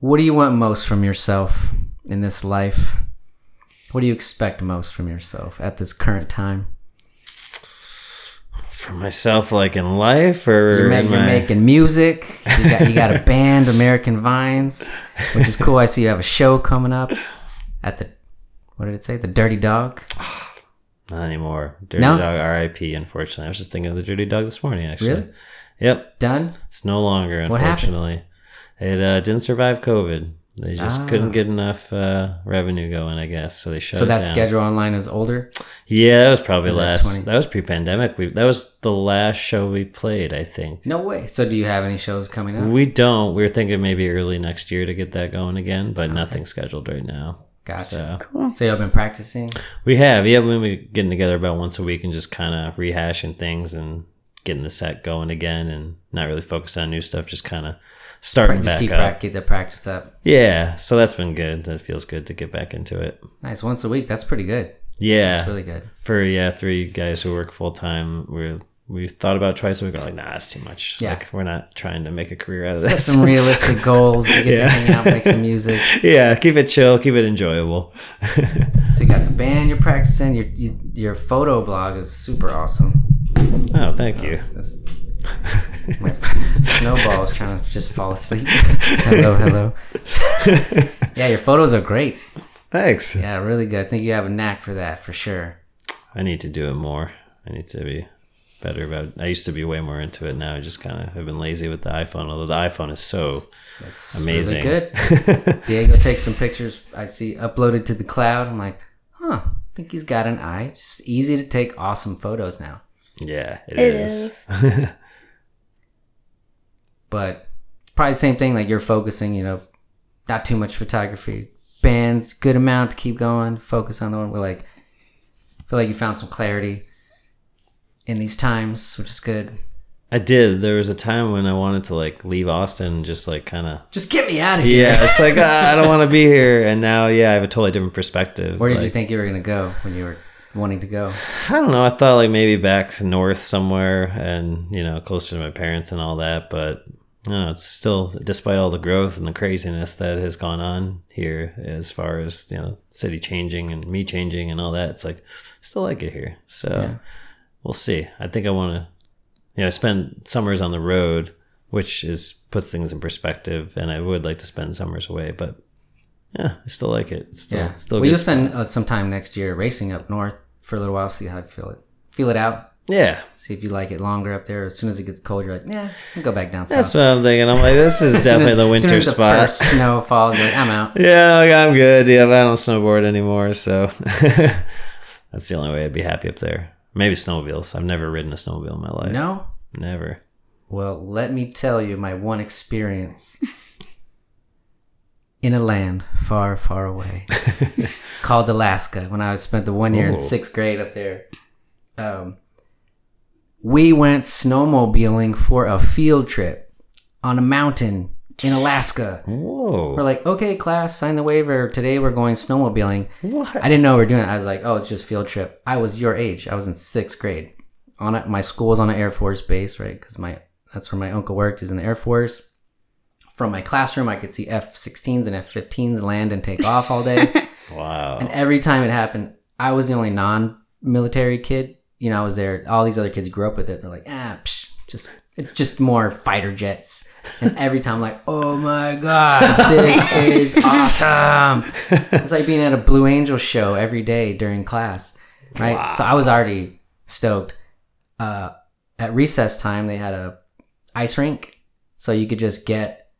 what do you want most from yourself in this life? What do you expect most from yourself at this current time? for myself, like in life, or You're, ma- you're my- making music. You got you got a band, American Vines, which is cool. I see you have a show coming up at the what did it say? The Dirty Dog. Not anymore. Dirty No? Dog RIP, unfortunately. I was just thinking of the Dirty Dog this morning, actually. Really? Yep. Done. It's no longer, What happened? unfortunately. It uh, didn't survive COVID. They just Ah. couldn't get enough uh, revenue going, I guess. So they shut So it that down. schedule online is older. Yeah, that was probably Was last. 20? That was pre-pandemic. We that was the last show we played, I think. No way. So do you have any shows coming up? We don't. We are thinking maybe early next year to get that going again, but nothing scheduled right now. Gotcha. So Cool. So you've been practicing. we have, yeah, we've been getting together about once a week and just kind of rehashing things and getting the set going again, and not really focus on new stuff. Just kind of starting Just back keep up. prac- get the practice up. Yeah, so that's been good. That feels good to get back into it. Nice. Once a week. That's pretty good. Yeah, That's really good. for yeah, three guys who work full time, we we thought about twice a week. We're like, nah, that's too much. Yeah. Like, we're not trying to make a career out of Set this. some realistic goals. You get Yeah. to hang out, make some music. yeah, keep it chill, keep it enjoyable. So you got the band you're practicing. Your you, your photo blog is super awesome. oh, thank you. That's- my snowball is trying to just fall asleep. hello, hello. yeah, your photos are great. Thanks. Yeah, really good. I think you have a knack for that for sure. I need to do it more. I need to be better about. I used to be way more into it. Now I just kind of have been lazy with the iPhone. Although the iPhone is so It's amazing. Really good. Diego takes some pictures. I see uploaded to the cloud. I'm like, huh. I think he's got an eye. Just easy to take awesome photos now. yeah, It is. But probably the same thing. Like you're focusing, you know, not too much photography. Bands, good amount to keep going. Focus on the one. We're like, feel like you found some clarity in these times, which is good. I did. There was a time when I wanted to like leave Austin and just like kind of Just get me out of here. Yeah, it's like ah, I don't want to be here, and now yeah, I have a totally different perspective. Where did you think you were gonna go when you were wanting to go? I don't know. I thought like maybe back north somewhere, and you know, closer to my parents and all that. But no, it's still despite all the growth and the craziness that has gone on here, as far as you know, city changing and me changing and all that. It's like still like it here. So Yeah. we'll see. I think I want to, you know, spend summers on the road, which is puts things in perspective, and I would like to spend summers away, but yeah, I still like it. It's still, yeah, still. Well, you'll spend uh, some time next year racing up north for a little while, see how I feel it. Feel it out. Yeah, See if you like it longer up there. As soon as it gets cold, you're like, yeah, I'll go back down that's what I'm thinking. I'm like, this is definitely as- the as soon winter as the spot. first snow falls, like, I'm out. Yeah, like, I'm good. Yeah, but I don't snowboard anymore, so that's the only way I'd be happy up there. Maybe snowmobiles. I've never ridden a snowmobile in my life. No? Never. Well, let me tell you my one experience in a land far, far away called Alaska when I spent the one year Ooh. in sixth grade up there. Um, we went snowmobiling for a field trip on a mountain in Alaska. Whoa. We're like, okay, class, sign the waiver. Today we're going snowmobiling. What? I didn't know we were doing it. I was like, oh, it's just field trip. I was your age. I was in sixth grade. On a, my school was on an Air Force base, right? Because my that's where my uncle worked. Is in the Air Force. From my classroom, I could see F-16s and F-15s land and take off all day. Wow. and every time it happened, I was the only non-military kid. You know, I was there. All these other kids grew up with it. They're like, ah, psh, just it's just more fighter jets. And every time, I'm like, oh my god, this is awesome. It's like being at a Blue Angel show every day during class, right? So I was already stoked. Uh, at recess time, they had a ice rink, so you could just get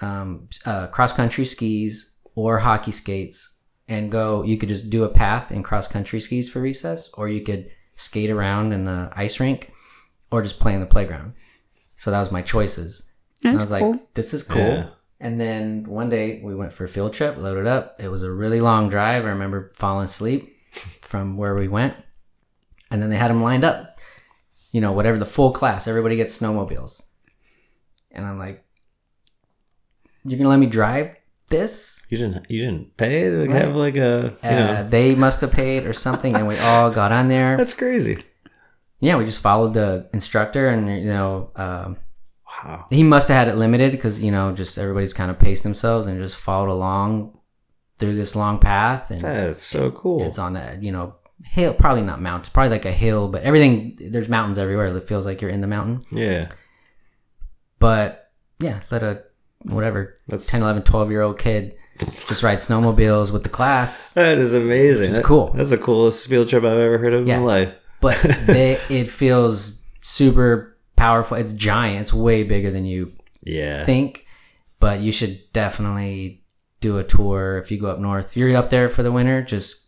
um, uh, cross country skis or hockey skates and go. You could just do a path in cross country skis for recess, or you could skate around in the ice rink, or just play in the playground. So that was my choices. That's and I was cool. like, this is cool. Yeah. And then one day we went for a field trip, loaded up. It was a really long drive. I remember falling asleep from where we went. And then they had them lined up. You know, whatever the full class, everybody gets snowmobiles. And I'm like, you're going to let me drive this? You didn't. You didn't pay to have like a. You Uh, know. they must have paid or something. And we all got on there. That's crazy. Yeah, we just followed the instructor and, you know, um, Wow. he must have had it limited because you know just everybody's kind of paced themselves and just followed along through this long path and That's so cool. it's on that you know hill probably not mountain probably like a hill but everything there's mountains everywhere it feels like you're in the mountain yeah. but yeah let a whatever That's 10 11 12 year old kid just ride snowmobiles with the class that is amazing. It's That- cool. That's the coolest field trip I've ever heard of Yeah. in my life. but they, it feels super powerful it's giant it's way bigger than you Yeah. think, but you should definitely do a tour if you go up north. If you're up there for the winter, just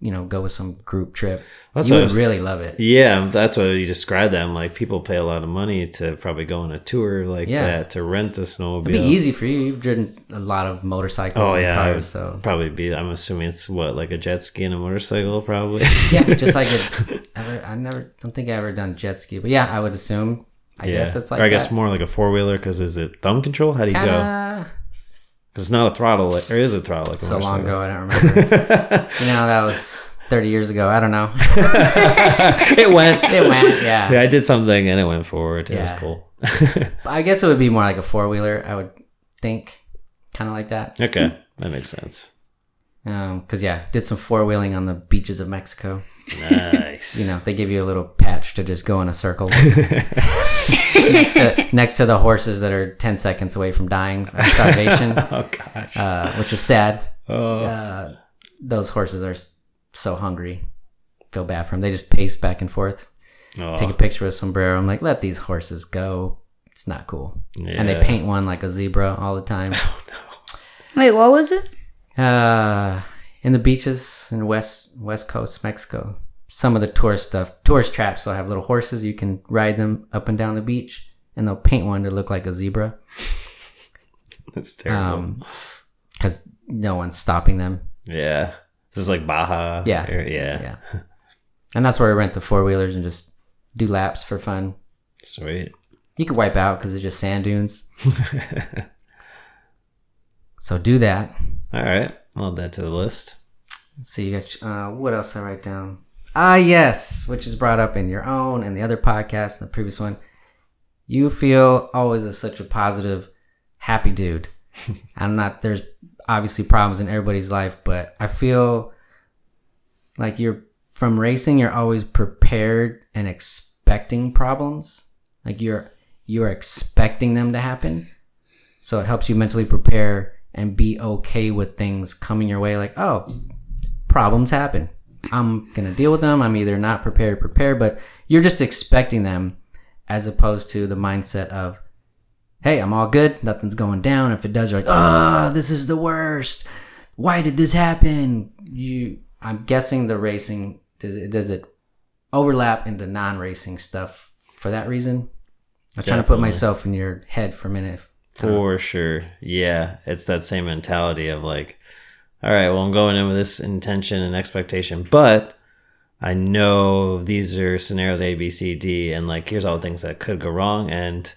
you know go with some group trip. That's you what I would was- really love it. Yeah, that's what you described that. I'm like, people pay a lot of money to probably go on a tour like Yeah. that to rent a snowmobile. It'd be easy for you. You've driven a lot of motorcycles Oh and yeah, cars, so probably be. I'm assuming it's what like a jet ski and a motorcycle, probably. yeah, just like it, ever, I never don't think I ever done jet ski, but yeah, I would assume. I yeah. guess it's like or I guess that. more like a four wheeler because is it thumb control? How do you go? Kinda 'Cause it's not a throttle. Like, or is it throttle? Like a so long ago, I don't remember. you know, that was 30 years ago. I don't know. it went. It went, yeah. Yeah, I did something and it went forward. It was cool. I guess it would be more like a four wheeler. I would think, kind of like that. okay, that makes sense. Because yeah, did some four wheeling on the beaches of Mexico. Nice. You know, they give you a little patch to just go in a circle next, to, next to the horses that are ten seconds away from dying of starvation, Oh gosh. uh, which is sad. Oh. Uh, those horses are so hungry. Feel bad for them. They just pace back and forth. Oh. Take a picture with sombrero. I'm like, let these horses go. It's not cool. Yeah. And they paint one like a zebra all the time. Oh, no. Wait, what was it? Uh, in the beaches in west west coast Mexico. Some of the tourist stuff, tourist traps, they'll have little horses. You can ride them up and down the beach, and they'll paint one to look like a zebra, That's terrible. um, because no one's stopping them. yeah. This is like Baja. Yeah. area- yeah. Yeah, and that's where we rent the four wheelers and just do laps for fun. Sweet. You could wipe out because it's just sand dunes. so do that. All right. I'll add that to the list. Let's see, you got uh, what else I write down? Ah, yes, which is brought up in your own and the other podcast and the previous one. you feel always as such a positive, happy dude. I'm not. There's obviously problems in everybody's life, but I feel like you're from racing. You're always prepared and expecting problems. Like you're you're expecting them to happen, so it helps you mentally prepare and be okay with things coming your way. Like, oh, problems happen. I'm gonna deal with them. I'm either not prepared, prepared, but you're just expecting them, as opposed to the mindset of, hey, I'm all good. Nothing's going down. If it does, you're like, oh, this is the worst. Why did this happen? You, I'm guessing the racing does it does it overlap into non-racing stuff for that reason. I'm trying to put myself in your head for a minute. For sure. Yeah. It's that same mentality of like, all right, well, I'm going in with this intention and expectation, but I know these are scenarios A, B, C, D, and like, here's all the things that could go wrong. And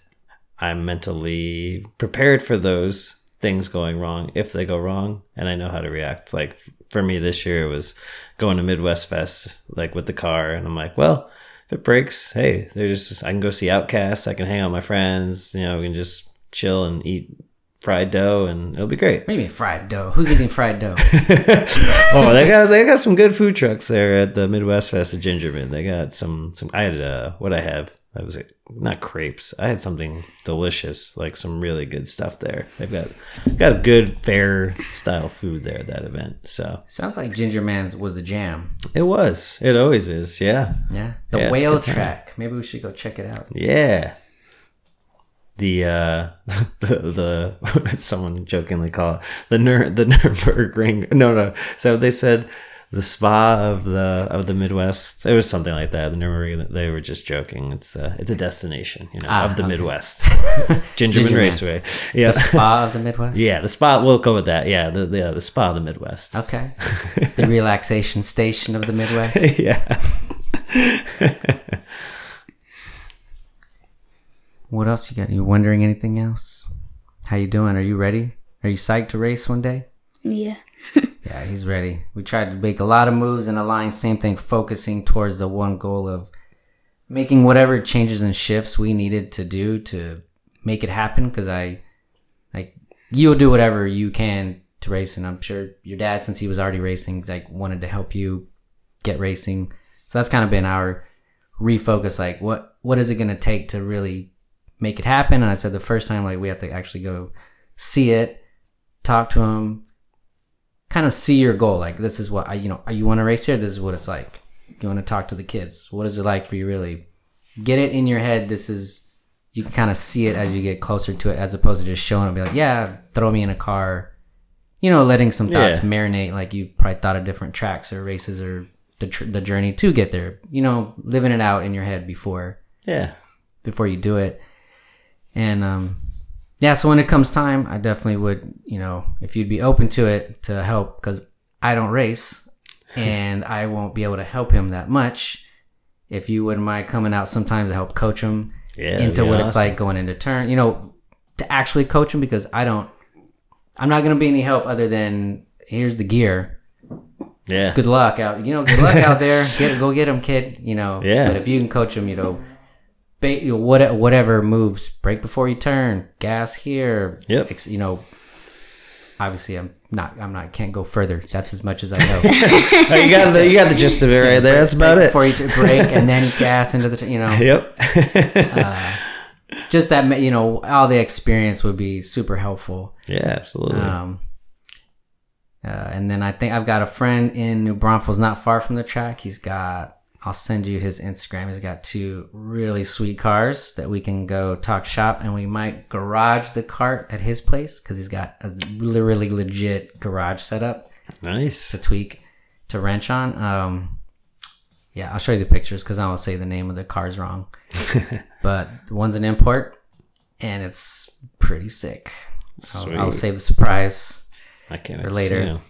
I'm mentally prepared for those things going wrong if they go wrong. And I know how to react. Like, for me this year, it was going to Midwest Fest, like with the car. And I'm like, well, if it breaks, hey, there's, I can go see Outcast. I can hang out with my friends. You know, we can just chill and eat fried dough and it'll be great. What do you mean fried dough? Who's eating fried dough? oh, they got they got some good food trucks there at the Midwest Fest at Gingerman. They got some some. I had uh, what I have. That was not crepes. I had something delicious, like some really good stuff there. They've got got good fair style food there at that event. So Sounds like Gingerman's was the jam. it was. It always is. Yeah. Yeah, the Yeah, whale track. Maybe we should go check it out. Yeah. The uh the the someone jokingly call it the Nur the Nurburgring. No, no. So they said the spa of the of the Midwest. It was something like that. The Nurburgring. They were just joking. It's uh it's a destination, you know, Ah, of the okay. Midwest. Gingerman Gingerman. Raceway. Yeah. The spa of the Midwest. yeah, the spa. We'll go with that. Yeah, the the, the spa of the Midwest. Okay. the relaxation station of the Midwest. yeah. What else you got? You wondering anything else? How you doing? Are you ready? Are you psyched to race one day? Yeah. Yeah, he's ready. We tried to make a lot of moves and align same thing, focusing towards the one goal of making whatever changes and shifts we needed to do to make it happen. Because I, like, you'll do whatever you can to race, and I'm sure your dad, since he was already racing, like wanted to help you get racing. So that's kind of been our refocus. Like, what what is it going to take to really make it happen? And I said the first time, like, we have to actually go see it, talk to him, kind of see your goal. Like this is what I, you know, you want to race here. This is what it's like. You want to talk to the kids. What is it like for you? Really get it in your head. This is you can kind of see it as you get closer to it, as opposed to just showing up. Be like, yeah, throw me in a car. You know, letting some thoughts Yeah. marinate. Like you probably thought of different tracks or races or the tr- the journey to get there. You know, living it out in your head before Yeah. before you do it. And um, yeah, so when it comes time, I definitely would, you know, if you'd be open to it to help, because I don't race and I won't be able to help him that much. If you wouldn't mind coming out sometimes to help coach him Yeah. into what it's like going into turn, you know, to actually coach him because I don't, I'm not going to be any help other than here's the gear Yeah. good luck out. You know, good luck out there. Get go get him, kid. You know. Yeah. But if you can coach him, you know, ba- what whatever moves, brake before you turn, gas here. Yep. ex- You know, obviously, I'm not. I'm not. Can't go further. That's as much as I know. You got the you got the gist of it right there. That's about it. Before you t- brake and then gas into the. T- you know, Yep. just that. You know, all the experience would be super helpful. yeah, absolutely. Um, uh, and then I think I've got a friend in New Braunfels, not far from the track. He's got, I'll send you his Instagram. He's got two really sweet cars that we can go talk shop, and we might garage the cart at his place because he's got a really, really legit garage setup nice. to tweak to wrench on. Um, yeah, I'll show you the pictures because I won't say the name of the cars wrong. but one's an import, and it's pretty sick. Sweet. I'll, I'll save the surprise. I can't for later.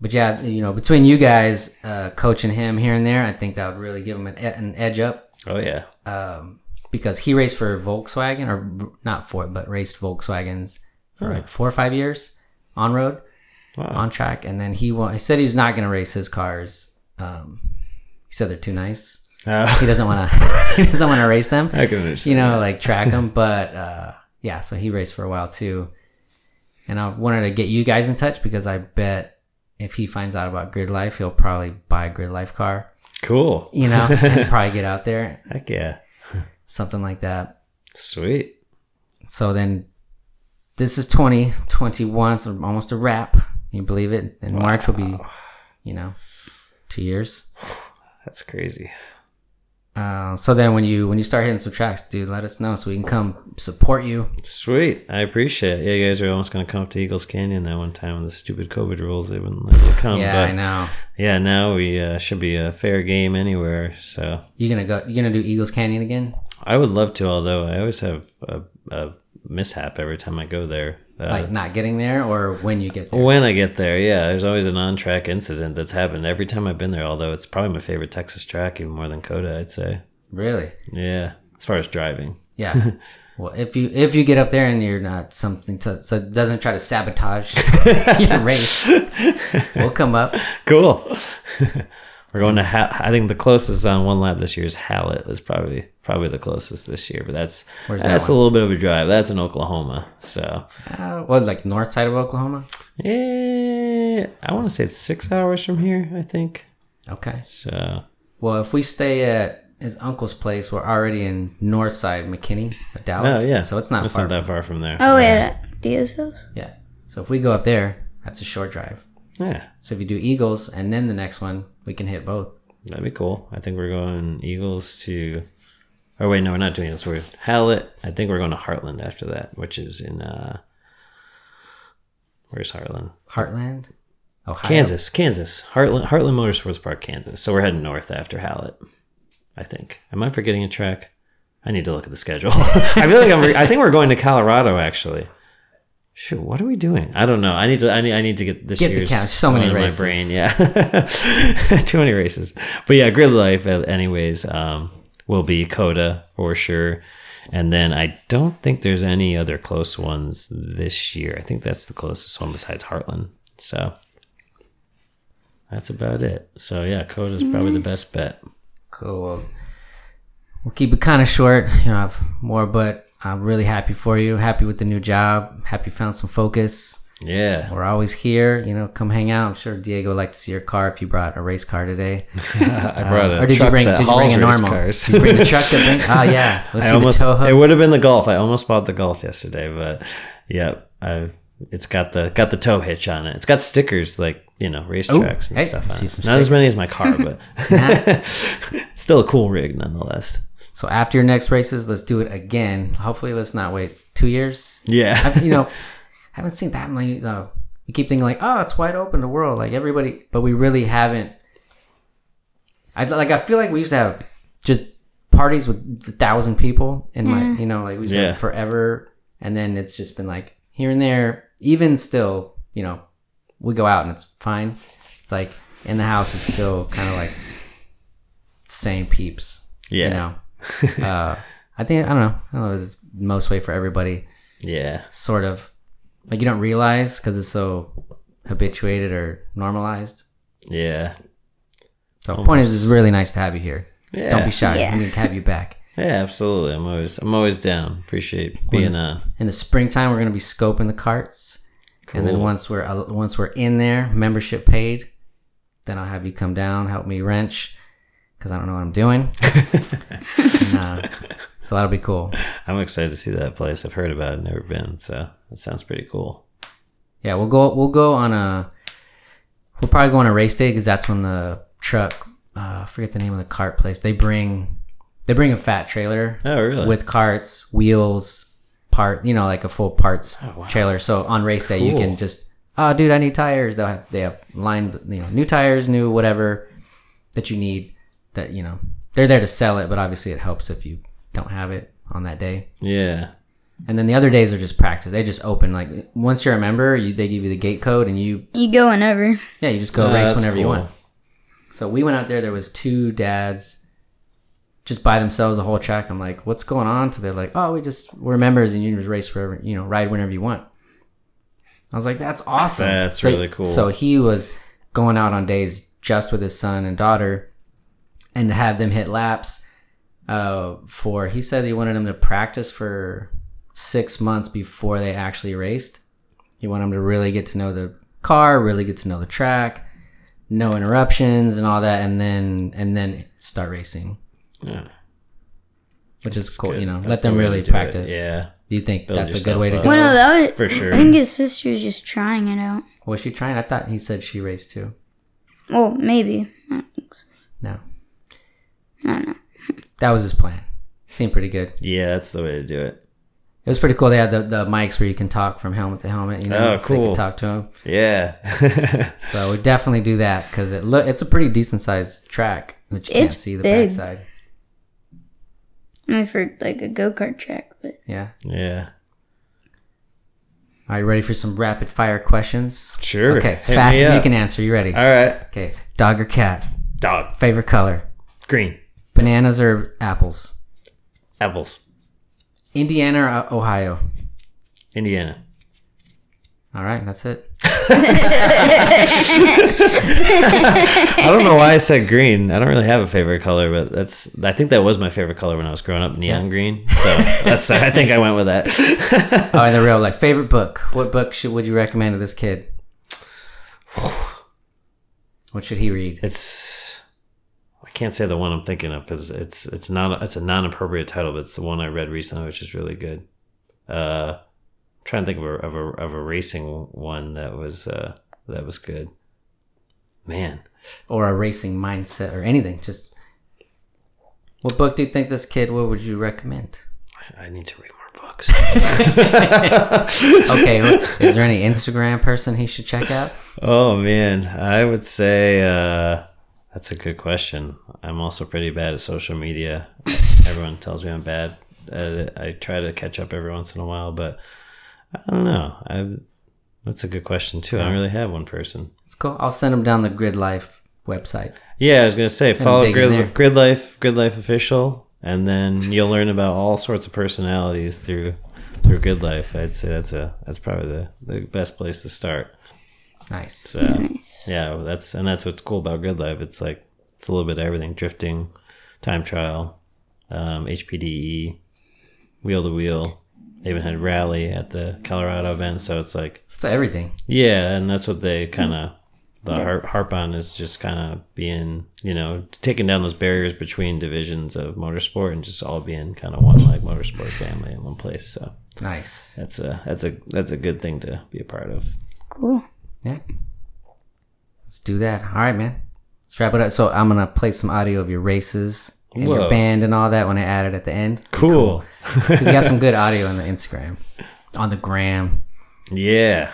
But yeah, you know, between you guys uh, coaching him here and there, I think that would really give him an, an edge up Oh yeah. um, because he raced for Volkswagen, or not for, but raced Volkswagens for like four or five years on road, Wow. on track, and then he wa- he said he's not going to race his cars. Um, he said they're too nice. Oh, He doesn't want to. he doesn't want to race them. I can understand. You know, like track them. But uh, yeah, so he raced for a while too. And I wanted to get you guys in touch because I bet if he finds out about Grid Life, he'll probably buy a Grid Life car. cool. You know, and probably get out there, Heck yeah. something like that. Sweet. So then, this is 2021. So almost a wrap. You believe it? In March will be, you know, two years. That's crazy. Uh, so then when you when you start hitting some tracks, dude, let us know so we can come support you. Sweet. I appreciate it. Yeah, you guys were almost going to come up to Eagles Canyon that one time with the stupid COVID rules, they wouldn't let you come. yeah, but I know. yeah, now we uh, should be a fair game anywhere. So You gonna go? You gonna do Eagles Canyon again? I would love to, although I always have a, a mishap every time I go there. Uh, Like not getting there, or when you get there? when I get there, yeah, there's always an on track incident that's happened every time I've been there, although it's probably my favorite Texas track, even more than COTA, I'd say. Really? Yeah, as far as driving. Yeah. well, if you if you get up there and you're not something to so it doesn't try to sabotage your race, we'll come up. Cool. We're going to. Ha- I think the closest on one lap this year is Hallett. Is probably probably the closest this year, but that's Where's that that's one? a little bit of a drive. That's in Oklahoma, so Uh, what like north side of Oklahoma? eh, I want to say it's six hours from here. I think Okay. so. Well, if we stay at his uncle's place, we're already in north side McKinney, Dallas. Oh yeah, So it's not It's far. not that far from there. Oh, yeah, at Dio's house. yeah. So if we go up there, that's a short drive. Yeah, So if you do Eagles and then the next one, we can hit both. that'd be cool. I think we're going Eagles to. Oh wait, no, we're not doing this. We're Hallett. I think we're going to Heartland after that, which is in. uh Where's Heartland? Heartland, Ohio. Kansas, Kansas, Heartland, Heartland Motorsports Park, Kansas. So we're heading north after Hallett. I think. Am I forgetting a track? I need to look at the schedule. I feel like I'm. Re- I think we're going to Colorado actually. Shoot, what are we doing? I don't know. I need to. I need. I need to get this Get the year's count. So many in races. my brain. Yeah, too many races. But yeah, Grid Life. uh, Anyways, um, will be COTA for sure. And then I don't think there's any other close ones this year. I think that's the closest one besides Heartland. So that's about it. So yeah, COTA's probably the best bet. Cool. Well, keep it kind of short. You know, I have more, but I'm really happy for you. Happy with the new job. Happy found some focus. Yeah. We're always here. You know, come hang out. I'm sure Diego would like to see your car if you brought a race car today. I brought uh, a or did you bring? Did you bring a normal? cars. Did you bring the truck that bring? Oh yeah. Let's I see almost the tow hook. it would have been the golf. I almost bought the golf yesterday, but yeah, I it's got the got the tow hitch on it. It's got stickers like you know racetracks and hey, stuff. On it. Not as many as my car, but still a cool rig nonetheless. So after your next races, let's do it again. Hopefully, let's not wait two years. Yeah, I've, you know, haven't seen that many. though. you keep thinking like, oh, it's wide open the world, like everybody, but we really haven't. I like. I feel like we used to have just parties with a thousand people in my, you know, like we used to Yeah. have forever, and then it's just been like here and there. Even still, you know, we go out and it's fine. It's like in the house, it's still kind of like same peeps. Yeah. You know, uh, I think I don't know. I don't know. It's most way for everybody yeah, sort of like you don't realize because it's so habituated or normalized. yeah, So the point is, it's really nice to have you here. yeah. Don't be shy. Yeah. I'm gonna have you back. Yeah, absolutely. I'm always I'm always down. Appreciate being on. In the springtime, we're gonna be scoping the carts, and then once we're uh, once we're in there, membership paid, then I'll have you come down, help me wrench, because I don't know what I'm doing. And, uh, so that'll be cool. I'm excited to see that place. I've heard about it, never been, so that sounds pretty cool. Yeah, we'll go. We'll go on a. We'll probably go on a race day because that's when the truck. Uh, forget the name of the cart place. They bring. They bring a fat trailer Oh, really? with carts, wheels, part. You know, like a full parts trailer. So on race day, you can just. Oh, dude, I need tires. They'll have they have lined you know new tires, new whatever that you need. That you know they're there to sell it, but obviously it helps if you don't have it on that day. yeah, And then the other days are just practice. They just open like once you're a member, you, they give you the gate code and you You go whenever. yeah, you just go Ah, race that's whenever you want. So we went out there. There was two dads, just by themselves the whole track. I'm like, what's going on? So they're like, oh, we just we're members and you just race wherever you know, ride whenever you want. I was like, that's awesome. That's So- really cool. So he was going out on days just with his son and daughter, and have them hit laps. Uh, for he said he wanted them to practice for six months before they actually raced. He wanted them to really get to know the car, really get to know the track, no interruptions and all that, and then and then start racing, Yeah. which is cool. Good. You know, That's let them way really do it. practice. Yeah. Do you think Build that's a good way to yourself go? Well, no, that was For sure. I think his sister sister's just trying it out. Was she trying? I thought he said she raced too. Well, maybe. No, I don't know. that was his plan. Seemed pretty good. Yeah, that's the way to do it. It was pretty cool. They had the, the mics where you can talk from helmet to helmet. You know, Oh, So you cool. can talk to him. Yeah. So we definitely do that because it look it's a pretty decent sized track, but you can't see the big. backside. I mean, for like a go kart track, but Yeah. yeah. Are you ready for some rapid fire questions? Sure. Okay, as Hit fast me as you can answer. You ready? All right. Okay. Dog or cat? Dog. Favorite color? Green. Bananas or apples? Apples. Indiana or Ohio? Indiana. All right, that's it. I don't know why I said green. I don't really have a favorite color, but that's I think that was my favorite color when I was growing up, neon green. So that's I think I went with that. Oh, and the real like favorite book. What book should would you recommend to this kid? What should he read? it's I can't say the one I'm thinking of because it's it's not it's a non appropriate title, but it's the one I read recently, which is really good. Uh, I'm trying to think of a, of a of a racing one that was uh that was good. Man, Or a racing mindset or anything? Just what book do you think this kid? What would you recommend? I need to read more books. Okay, wh- is there any Instagram person he should check out? Oh man, I would say uh, that's a good question. I'm also pretty bad at social media. Everyone tells me I'm bad at it. I try to catch up every once in a while, but I don't know. I that's a good question too. I don't really have one person. It's cool. I'll send them down the Grid Life website. Yeah, I was gonna say follow dig. Grid, Grid Life, Grid Life official, and then you'll learn about all sorts of personalities through through Grid Life. I'd say that's a that's probably the, the best place to start. Nice. So yeah, well, that's and that's what's cool about Grid Life. It's like it's a little bit of everything: drifting, time trial, um, HPDE, wheel to wheel. They even had rally at the Colorado event, so it's like It's everything. yeah, and that's what they kind of the harp, harp on is just kind of being you know taking down those barriers between divisions of motorsport and just all being kind of one like motorsport family in one place. So Nice. that's a that's a that's a good thing to be a part of. cool. Yeah. Let's do that. All right, man. Let's wrap it up. So I'm gonna play some audio of your races and your band and all that when I add it at the end. Cool. Because you got some good audio on the Instagram, on the gram. Yeah.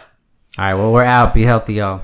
All right. Well, we're out. Be healthy, y'all.